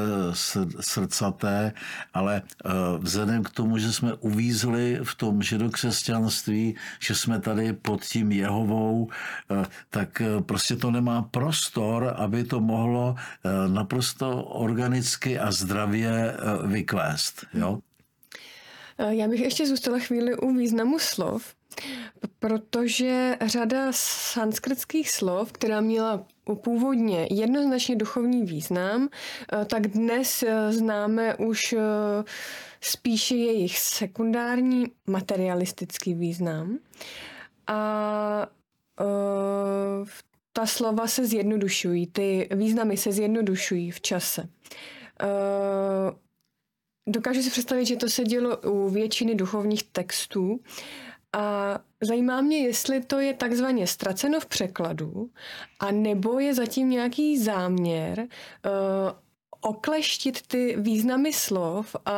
srdcaté, ale vzhledem k tomu, že jsme uvízli v tom židokřesťanství, že jsme tady pod tím Jehovou, tak prostě to nemá prostor, aby to mohlo naprosto organicky a zdravě vykvést. Jo? Eh, já bych ještě zůstala chvíli u významu slov, protože řada sanskritských slov, která měla původně jednoznačně duchovní význam, eh, tak dnes eh, známe už spíše jejich sekundární materialistický význam. A ta slova se zjednodušují, ty významy se zjednodušují v čase. Dokážu si představit, že to se dělo u většiny duchovních textů. A zajímá mě, jestli to je takzvaně ztraceno v překladu, a nebo je zatím nějaký záměr uh, okleštit ty významy slov a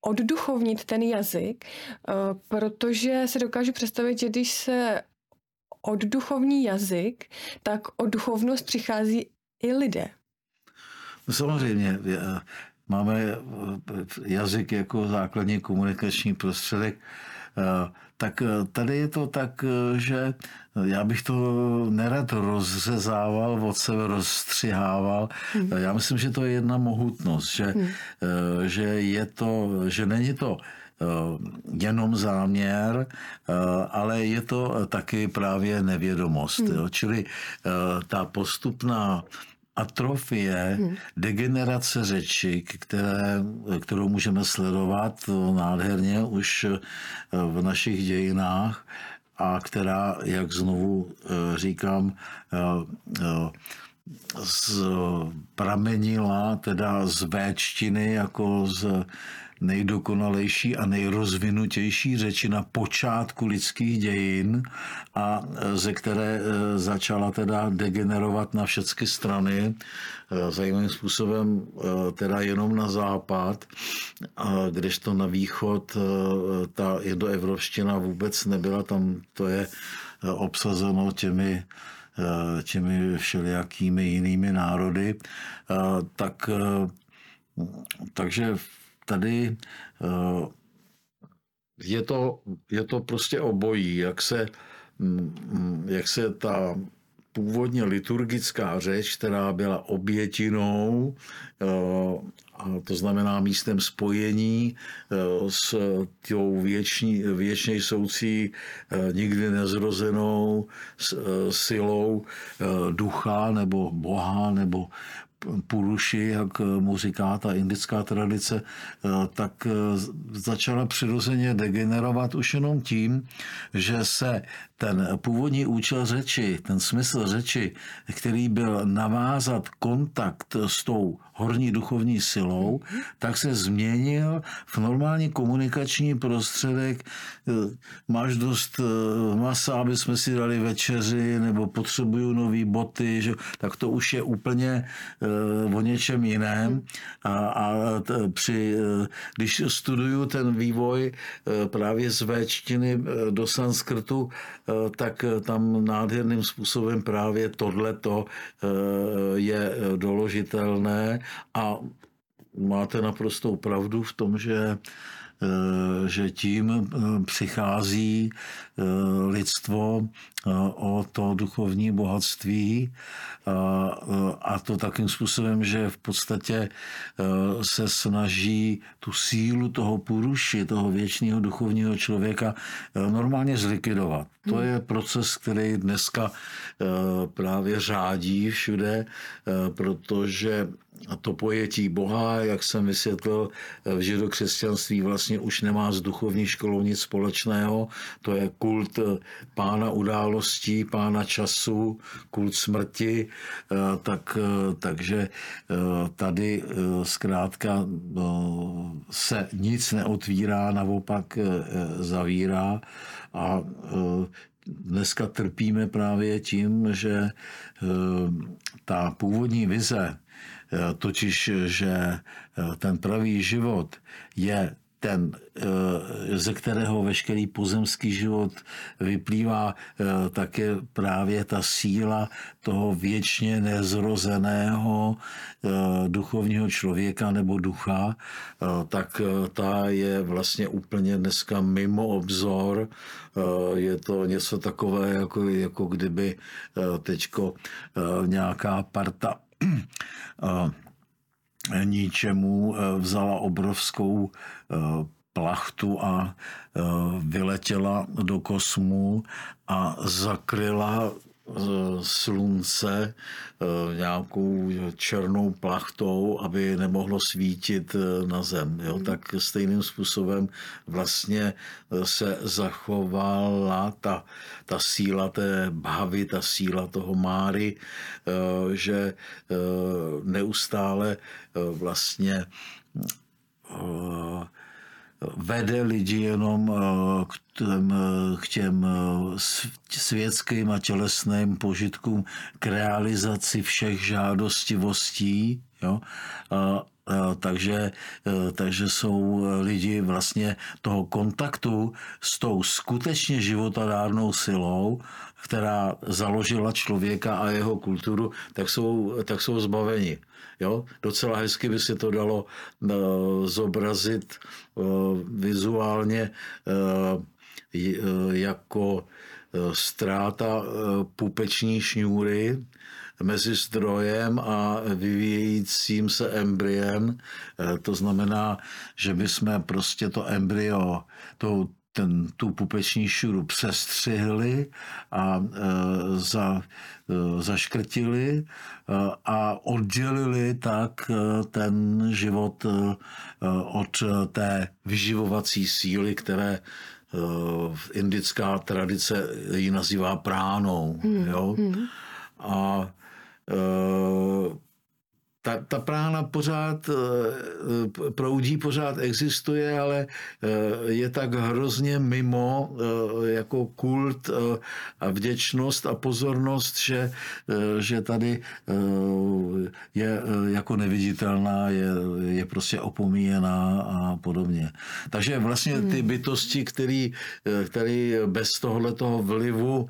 odduchovnit ten jazyk, uh, protože se dokážu představit, že když se odduchovní jazyk, tak o duchovnost přichází i lidé. No samozřejmě, máme eh, jazyk jako základní komunikační prostředek, eh, tak eh, tady je to tak, že já bych to nerad rozřezával, od sebe rozstřihával. Hmm. Já myslím, že to je jedna mohutnost, že, hmm. že je to, že není to jenom záměr, ale je to taky právě nevědomost. Hmm. Jo? Čili ta postupná atrofie, hmm. degenerace řeči, které, kterou můžeme sledovat nádherně už eh, v našich dějinách a která, jak znovu eh, říkám, eh, z pramenila teda z véčtiny jako z nejdokonalejší a nejrozvinutější řeči na počátku lidských dějin a e, ze které e, začala teda degenerovat na všechny strany, e, zajímavým způsobem teda jenom na západ, kdežto na východ ta indoevropština vůbec nebyla, tam to je obsazeno těmi těmi všelijakými jinými národy, tak takže tady eh, je to, je to prostě obojí, jak se, mm, jak se ta původně liturgická řeč, která byla obětinou, eh, a to znamená místem spojení eh, s tou věčně soucí nikdy nezrozenou silou ducha nebo boha nebo Puruši, jak mu říká ta indická tradice, eh, tak eh, začala přirozeně degenerovat už jenom tím, že se ten původní účel řeči, ten smysl řeči, který byl navázat kontakt s tou horní duchovní silou, tak se změnil v normální komunikační prostředek. Máš dost eh, masa, aby jsme si dali večeři, nebo potřebuju nové boty, že? tak to už je úplně uh, o něčem jiném. A, a t, při, když studuju ten vývoj právě z véčtiny do sanskrtu, tak tam nádherným způsobem právě tohleto je doložitelné a máte naprostou pravdu v tom, že Eh, že tím eh, přichází eh, lidstvo o to duchovní bohatství a to takým způsobem, že v podstatě se snaží tu sílu toho puruši, toho věčného duchovního člověka normálně zlikvidovat. To hmm. je proces, který dneska právě řádí všude, protože to pojetí Boha, jak jsem vysvětlil, v židokřesťanství vlastně už nemá s duchovní školou nic společného. To je kult pána událostí, pána času, kult smrti. Tak, takže tady zkrátka se nic neotvírá, naopak zavírá a dneska trpíme právě tím, že eh, ta původní vize, eh, totiž, že eh, ten pravý život je ten, eh, ze kterého veškerý pozemský život vyplývá eh, také právě ta síla toho věčně nezrozeného eh, duchovního člověka nebo ducha, tak ta je vlastně úplně dneska mimo obzor. Je to něco takové, jako, jako kdyby teďko nějaká parta ničemu eh, vzala obrovskou eh, plachtu a eh, vyletěla do kosmu a zakryla slunce eh, nějakou černou plachtou, aby nemohlo svítit eh, na zem. Jo? Hmm. Tak stejným způsobem vlastně eh, se zachovala ta, ta síla té bhavy, ta síla toho máry, že neustále vlastně vede lidi jenom eh, k těm, eh, k těm eh, světským a tělesným požitkům, k realizaci všech žádostivostí. Jo? A, takže, takže jsou lidi vlastně toho kontaktu s tou skutečně životadárnou silou, která založila člověka a jeho kulturu, tak jsou, tak jsou zbaveni. Jo? Docela hezky by se to dalo zobrazit vizuálně jako ztráta pupeční šňůry mezi zdrojem a vyvíjejícím se embryem. To znamená, že bychom prostě to embryo, tou ten, tu pupeční šuru přestřihli a e, za, e, zaškrtili e, a oddělili tak e, ten život e, od té vyživovací síly, které e, indická tradice ji nazývá pránou. Hmm. Jo? Hmm. A e, ta, ta prána pořád eh, proudí, pořád existuje, ale eh, je tak hrozně mimo eh, jako kult a vděčnost a pozornost, že, že tady je jako neviditelná, je, je prostě opomíjená a podobně. Takže vlastně ty hmm. bytosti, který, který bez tohletoho vlivu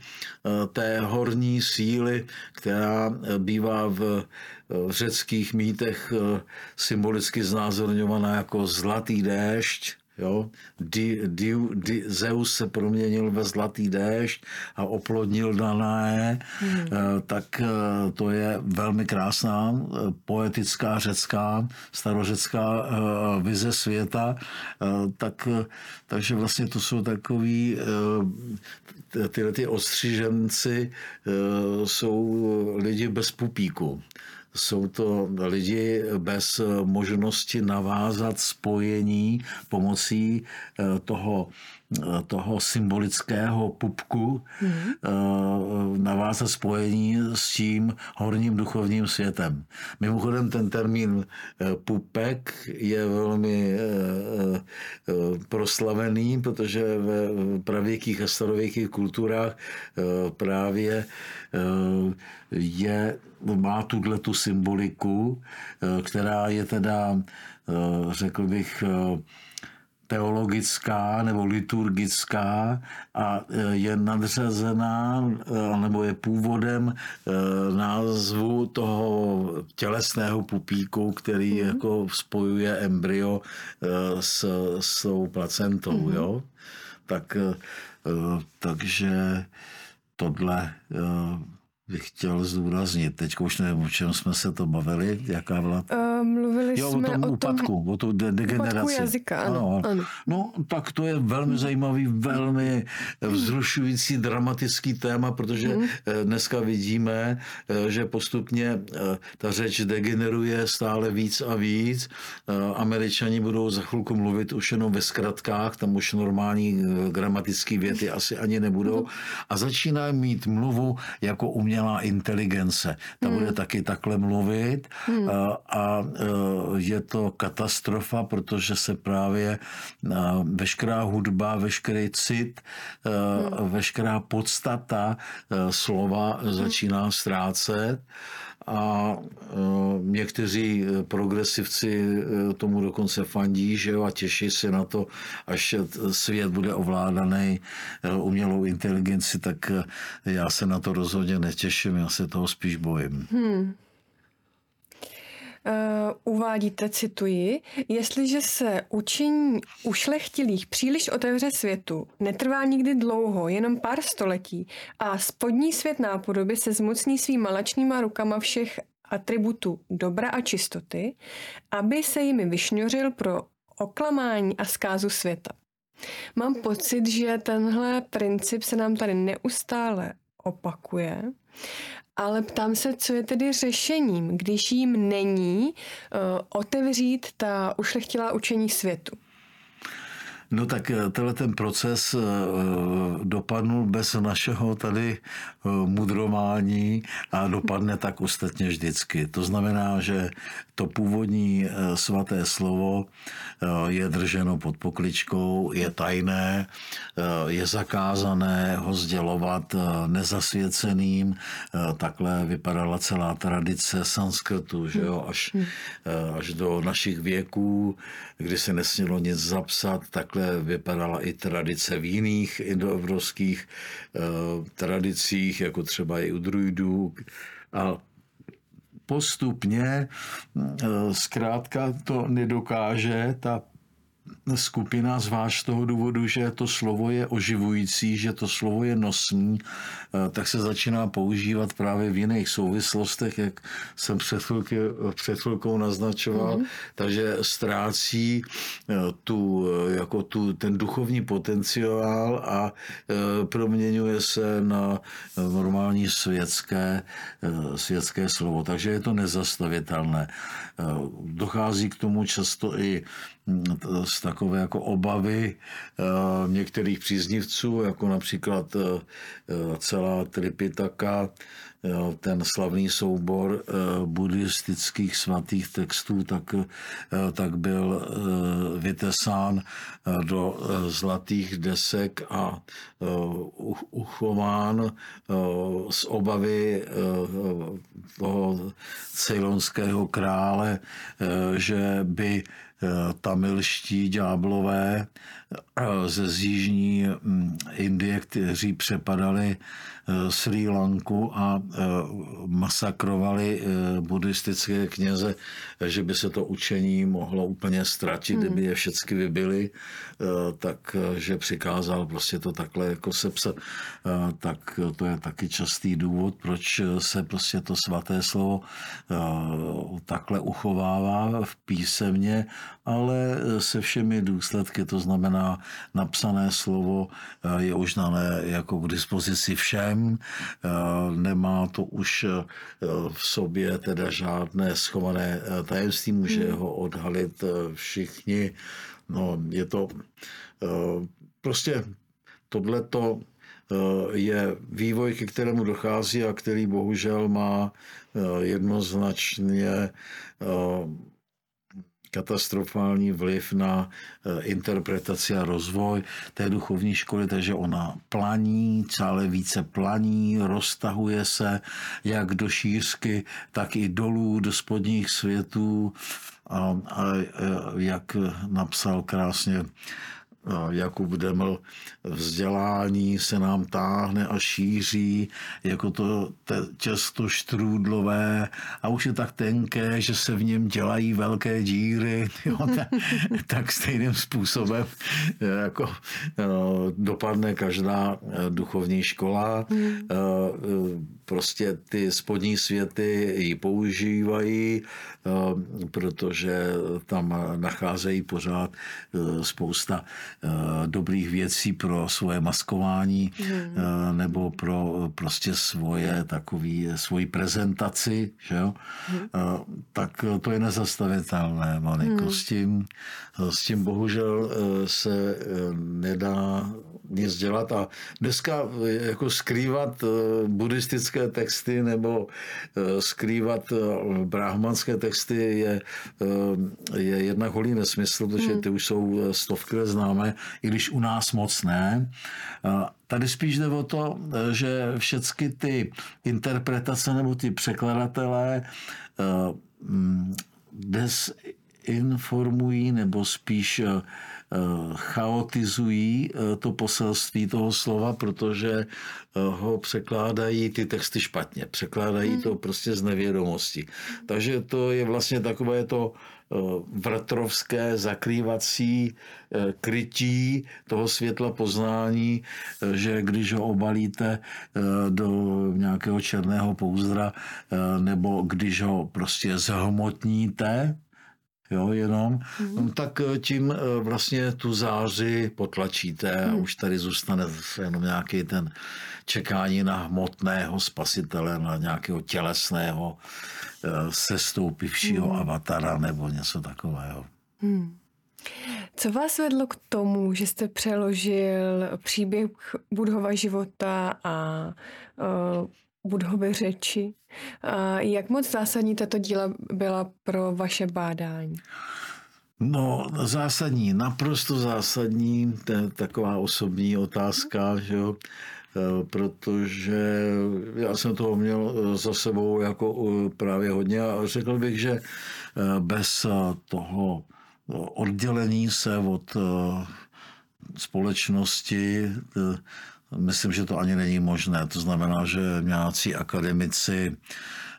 té horní síly, která bývá v v řeckých mýtech eh, symbolicky znázorňovaná jako zlatý déšť, Jo? Di, di, di, Zeus se proměnil ve zlatý déšť a oplodnil Danae, hmm. tak eh, to je velmi krásná poetická řecká, starořecká vize světa. Tak, takže vlastně to jsou takový, tyhle ty ostřiženci jsou lidi bez pupíku jsou to lidi bez možnosti navázat spojení pomocí eh, toho, toho symbolického pupku, mm. navázat spojení s tím horním duchovním světem. Mimochodem ten termín pupek je velmi proslavený, protože ve pravěkých a starověkých kulturách právě je má tuhle tu symboliku, eh, která je teda, eh, řekl bych, eh, teologická nebo liturgická a je nadřazená nebo je původem názvu toho tělesného pupíku, který mm. jako spojuje embryo s, s tou placentou. Mm. Jo? Tak, takže tohle bych chtěl zdůraznit. Teď už nevím, o čem jsme se to bavili, jaká byla... Uh, mluvili jo, jsme o tom o úpadku, o tu de- degeneraci. Úpadku jazyka, ano, ano. No, tak to je velmi zajímavý, velmi vzrušující, dramatický téma, protože hmm. dneska vidíme, eh, že postupně ta řeč degeneruje stále víc a víc. Američani budou za chvilku mluvit už jenom ve zkratkách, tam už normální gramatické věty asi ani nebudou. Hmm. A začíná mít mluvu jako umělá inteligence. Ta hmm. bude taky takhle mluvit hmm. a, a je to katastrofa, protože se právě veškerá hudba, veškerý cit, hmm. veškerá podstata slova začíná ztrácet a někteří progresivci tomu dokonce fandí, že jo, a těší se na to, až svět bude ovládaný umělou inteligenci, tak já se na to rozhodně netěším, já se toho spíš bojím. Hmm. Uh, uvádíte, cituji, jestliže se učení ušlechtilých příliš otevře světu, netrvá nikdy dlouho, jenom pár století a spodní svět nápodoby se zmocní svým malačnýma rukama všech atributů dobra a čistoty, aby se jimi vyšňořil pro oklamání a zkázu světa. Mám pocit, že tenhle princip se nám tady neustále opakuje ale ptám se, co je tedy řešením, když jim není uh, otevřít ta ušlechtilá učení světu. No tak eh, tenhle ten proces eh, dopadnul bez našeho tady mudrování a dopadne tak ostatně vždycky. To znamená, že to původní svaté slovo je drženo pod pokličkou, je tajné, je zakázané ho sdělovat nezasvěceným. Takhle vypadala celá tradice sanskrtu, že jo, až, až do našich věků, kdy se nesmělo nic zapsat, takhle vypadala i tradice v jiných indoevropských tradicích, jako třeba i u druidů. A postupně zkrátka to nedokáže ta skupina, zvlášť z toho důvodu, že to slovo je oživující, že to slovo je nosný, eh, tak se začíná používat právě v jiných souvislostech, jak jsem před, chvilky, před chvilkou naznačoval, mm-hmm. takže ztrácí eh, tu, eh, jako tu, ten duchovní potenciál a proměňuje se na normální světské, světské slovo. Takže je to nezastavitelné. Dochází k tomu často i z takové jako obavy eh, některých příznivců, jako například eh, celá Tripitaka, eh, ten slavný soubor buddhistických svatých textů, tak, tak byl vytesán do zlatých desek a uchován z obavy toho cejlonského krále, že by tamilští ďáblové eh, ze zjižní mm, Indie, kteří přepadali eh, Sri Lanku a masakrovali buddhistické kněze, že by se to učení mohlo úplně ztratit, hmm. kdyby je všechny vybili, tak že přikázal prostě to takhle jako sepsat. Tak to je taky častý důvod, proč se prostě to svaté slovo takhle uchovává v písemně ale se všemi důsledky, to znamená napsané slovo eh, je už dané jako k dispozici všem, eh, nemá to už eh, v sobě teda žádné schované tajemství, může hmm. ho odhalit všichni. No, je to prostě tohleto je vývoj, ke kterému dochází a který bohužel má jednoznačně katastrofální vliv na eh, interpretaci a rozvoj té duchovní školy, takže ona planí, stále více planí, roztahuje se jak do šířky, tak i dolů, do spodních světů. A, a jak napsal krásně Jakub Deml vzdělání se nám táhne a šíří, jako to těsto štrůdlové a už je tak tenké, že se v něm dělají velké díry, jo, tak, tak stejným způsobem jako no, dopadne každá duchovní škola. Hmm. Prostě ty spodní světy ji používají, protože tam nacházejí pořád spousta Eh, dobrých věcí pro svoje maskování hmm. nebo pro prostě svoje takový, svoji prezentaci, že jo? Hmm. tak to je nezastavitelné, Moniko. Hmm. S, tím, s tím bohužel se nedá nic dělat a dneska jako skrývat buddhistické texty nebo skrývat brahmanské texty je, je jednak holý nesmysl, protože hmm. ty už jsou stovky známe, i když u nás moc ne. Tady spíš jde o to, že všechny ty interpretace nebo ty překladatelé mm, desinformují nebo spíš chaotizují to poselství toho slova, protože ho překládají ty texty špatně. Překládají hmm. to prostě z nevědomosti. Takže to je vlastně takové to Eh, vrtrovské zakrývací eh, krytí toho světla poznání, eh, že když ho obalíte do nějakého černého pouzdra nebo když ho prostě zhmotníte, jo, jenom, mm. tak tím vlastně tu záři potlačíte a mm. už tady zůstane jenom nějaký ten čekání na hmotného spasitele, na nějakého tělesného Eh, sestoupivšího hmm. avatara nebo něco takového. Hmm. Co vás vedlo k tomu, že jste přeložil příběh Budhova života a uh, Budhovy řeči? A jak moc zásadní tato díla byla pro vaše bádání? No, zásadní, naprosto zásadní, to je taková osobní otázka, že jo. Eh, protože já jsem toho měl eh, za sebou jako eh, právě hodně a řekl bych, že bez toho oddělení se od společnosti, myslím, že to ani není možné. To znamená, že nějací akademici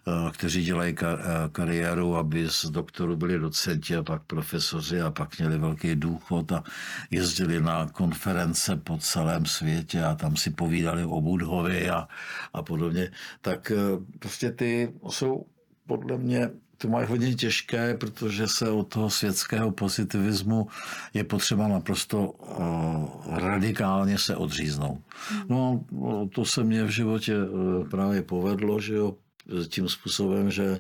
Eh, kteří dělají eh, kariéru, aby z doktoru byli docenti a pak profesoři a pak měli velký důchod a jezdili na konference po celém světě a tam si povídali o Budhovi a, a podobně. Tak eh, prostě ty jsou podle mě to mají hodně těžké, protože se od toho světského pozitivismu je potřeba naprosto uh, radikálně se odříznout. No, to se mně v životě uh, právě povedlo, že jo, tím způsobem, že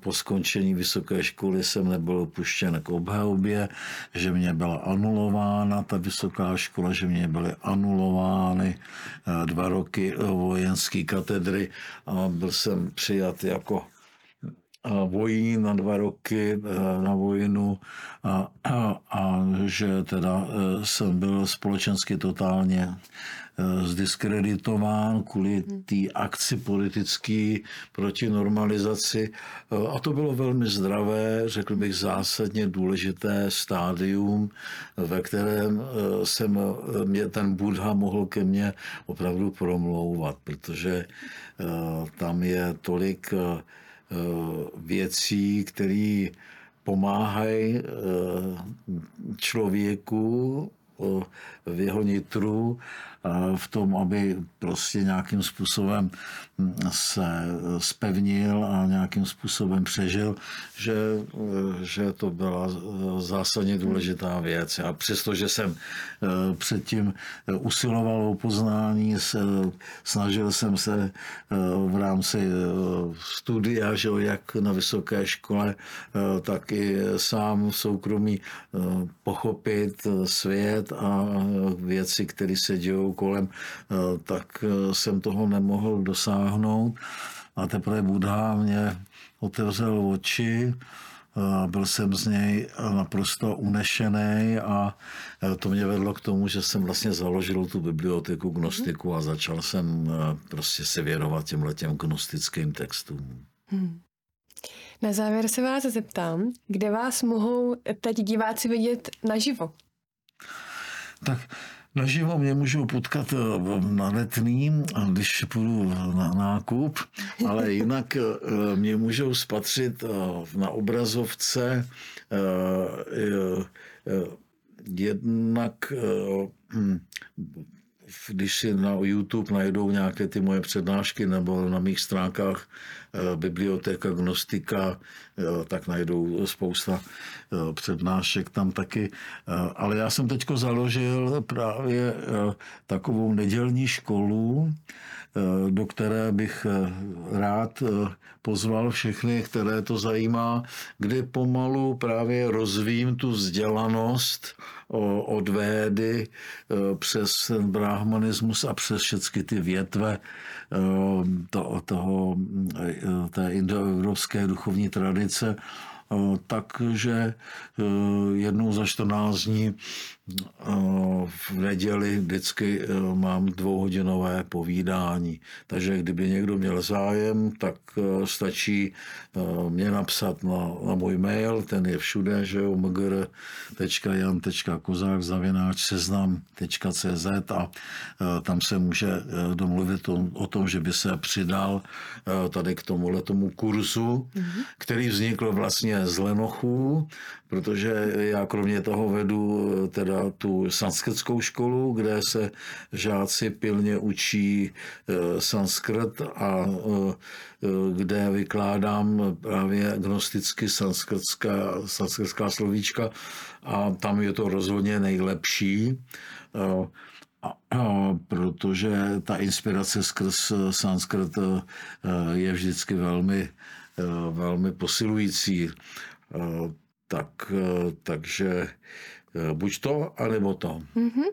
po skončení vysoké školy jsem nebyl opuštěn k obhajobě, že mě byla anulována ta vysoká škola, že mě byly anulovány eh, dva roky vojenské katedry a byl jsem přijat jako eh, vojín na dva roky eh, na vojnu a, a, a že teda jsem byl společensky totálně Eh, zdiskreditován kvůli hmm. té akci politické proti normalizaci. Eh, a to bylo velmi zdravé, řekl bych zásadně důležité stádium, ve kterém eh, jsem mě ten Buddha mohl ke mně opravdu promlouvat, protože tam je tolik věcí, které pomáhají člověku v jeho nitru v tom, aby prostě nějakým způsobem se spevnil a nějakým způsobem přežil, že, že to byla zásadně důležitá věc. A přestože jsem eh, předtím usiloval o poznání, se, snažil jsem se eh, v rámci eh, studia, že jak na vysoké škole, tak i sám soukromí pochopit svět a věci, které se dějou kolem, tak jsem toho nemohl dosáhnout. A teprve Buddha mě otevřel oči, byl jsem z něj naprosto unešený a to mě vedlo k tomu, že jsem vlastně založil tu biblioteku gnostiku a začal jsem prostě se věnovat těmhle těm gnostickým textům. Hmm. Na závěr se vás zeptám, kde vás mohou teď diváci vidět naživo? Tak Naživo mě můžou potkat eh, na letný, když půjdu na nákup, ale jinak eh, mě můžou spatřit eh, na obrazovce jednak hm, když si na YouTube najdou nějaké ty moje přednášky nebo na mých stránkách eh, biblioteka Gnostika, eh, tak najdou spousta eh, přednášek tam taky. Ale já jsem teď založil právě takovou nedělní školu, Eh, do které bych eh, rád eh, pozval všechny, které to zajímá, kde pomalu právě rozvím tu vzdělanost od védy přes brahmanismus a přes všechny ty větve toho, toho, té indoevropské duchovní tradice. Takže jednou za 14 dní v neděli vždycky mám dvouhodinové povídání. Takže kdyby někdo měl zájem, tak stačí mě napsat na, na můj mail, ten je všude, že jo, mgr.jan.kozák zavináč seznam.cz a tam se může domluvit o, o tom, že by se přidal tady k tomuhle tomu kurzu, mm-hmm. který vznikl vlastně z Lenochů, protože já kromě toho vedu eh, teda tu sanskrtskou školu, kde se žáci pilně učí eh, sanskrt a eh, kde vykládám právě gnosticky sanskrtská, sanskrtská slovíčka a tam je to rozhodně nejlepší. A, a, protože ta inspirace skrz sanskrt je vždycky velmi, velmi posilující tak, eh, takže eh, buď to, anebo to. Mm-hmm.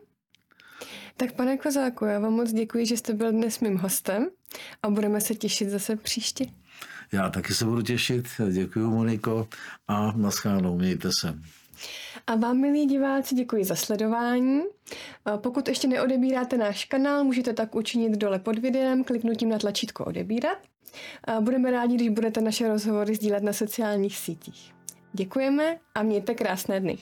Tak pane Kozáku, já vám moc děkuji, že jste byl dnes mým hostem a budeme se těšit zase příště. Já taky se budu těšit. Děkuji, Moniko, a naschánou, mějte se. A vám, milí diváci, děkuji za sledování. Pokud ještě neodebíráte náš kanál, můžete tak učinit dole pod videem kliknutím na tlačítko odebírat. Budeme rádi, když budete naše rozhovory sdílet na sociálních sítích. Děkujeme a mějte krásné dny.